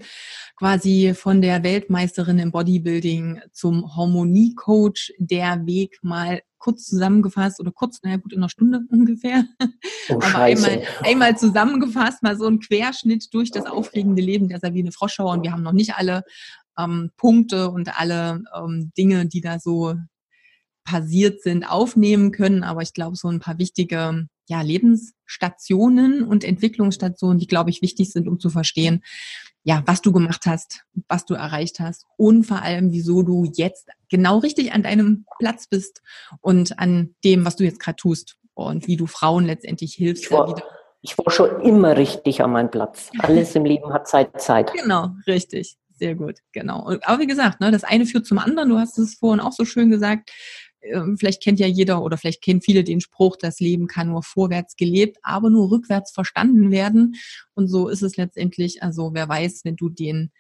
quasi von der Weltmeisterin im Bodybuilding zum Harmoniecoach, der Weg mal kurz zusammengefasst oder kurz, naja gut, in einer Stunde ungefähr, oh, aber einmal, einmal zusammengefasst, mal so ein Querschnitt durch das aufregende Leben der Sabine Froschauer. Und wir haben noch nicht alle ähm, Punkte und alle ähm, Dinge, die da so passiert sind, aufnehmen können. Aber ich glaube, so ein paar wichtige ja, Lebensstationen und Entwicklungsstationen, die, glaube ich, wichtig sind, um zu verstehen, ja, was du gemacht hast, was du erreicht hast und vor allem, wieso du jetzt genau richtig an deinem Platz bist und an dem, was du jetzt gerade tust und wie du Frauen letztendlich hilfst. Ich war, ich war schon immer richtig an meinem Platz. Alles im Leben hat Zeit, Zeit. Genau, richtig. Sehr gut, genau. Aber wie gesagt, ne, das eine führt zum anderen. Du hast es vorhin auch so schön gesagt. Ähm, vielleicht kennt ja jeder oder vielleicht kennen viele den Spruch, das Leben kann nur vorwärts gelebt, aber nur rückwärts verstanden werden. Und so ist es letztendlich. Also wer weiß, wenn du den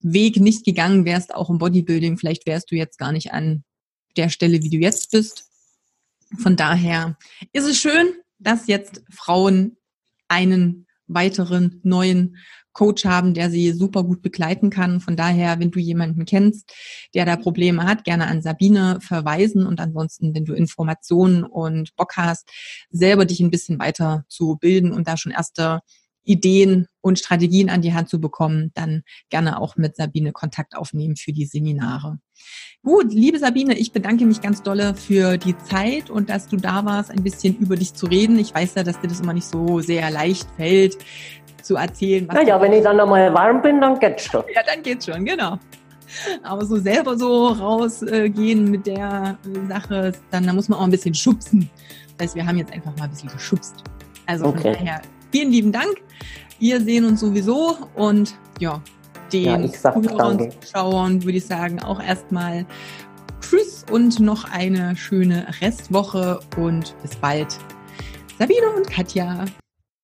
Weg nicht gegangen wärst, auch im Bodybuilding, vielleicht wärst du jetzt gar nicht an der Stelle, wie du jetzt bist. Von daher ist es schön, dass jetzt Frauen einen weiteren neuen Coach haben, der sie super gut begleiten kann. Von daher, wenn du jemanden kennst, der da Probleme hat, gerne an Sabine verweisen und ansonsten, wenn du Informationen und Bock hast, selber dich ein bisschen weiter zu bilden und da schon erste Ideen und Strategien an die Hand zu bekommen, dann gerne auch mit Sabine Kontakt aufnehmen für die Seminare. Gut, liebe Sabine, ich bedanke mich ganz dolle für die Zeit und dass du da warst, ein bisschen über dich zu reden. Ich weiß ja, dass dir das immer nicht so sehr leicht fällt, zu erzählen. Naja, wenn ich dann nochmal warm bin, dann geht's schon. Ja, dann geht's schon, genau. Aber so selber so rausgehen äh, mit der Sache, dann da muss man auch ein bisschen schubsen. Das heißt, wir haben jetzt einfach mal ein bisschen geschubst. Also okay. von daher, vielen lieben Dank. Wir sehen uns sowieso und ja, den ja, Zuhörern, Zuschauern würde ich sagen, auch erstmal Tschüss und noch eine schöne Restwoche und bis bald. Sabine und Katja.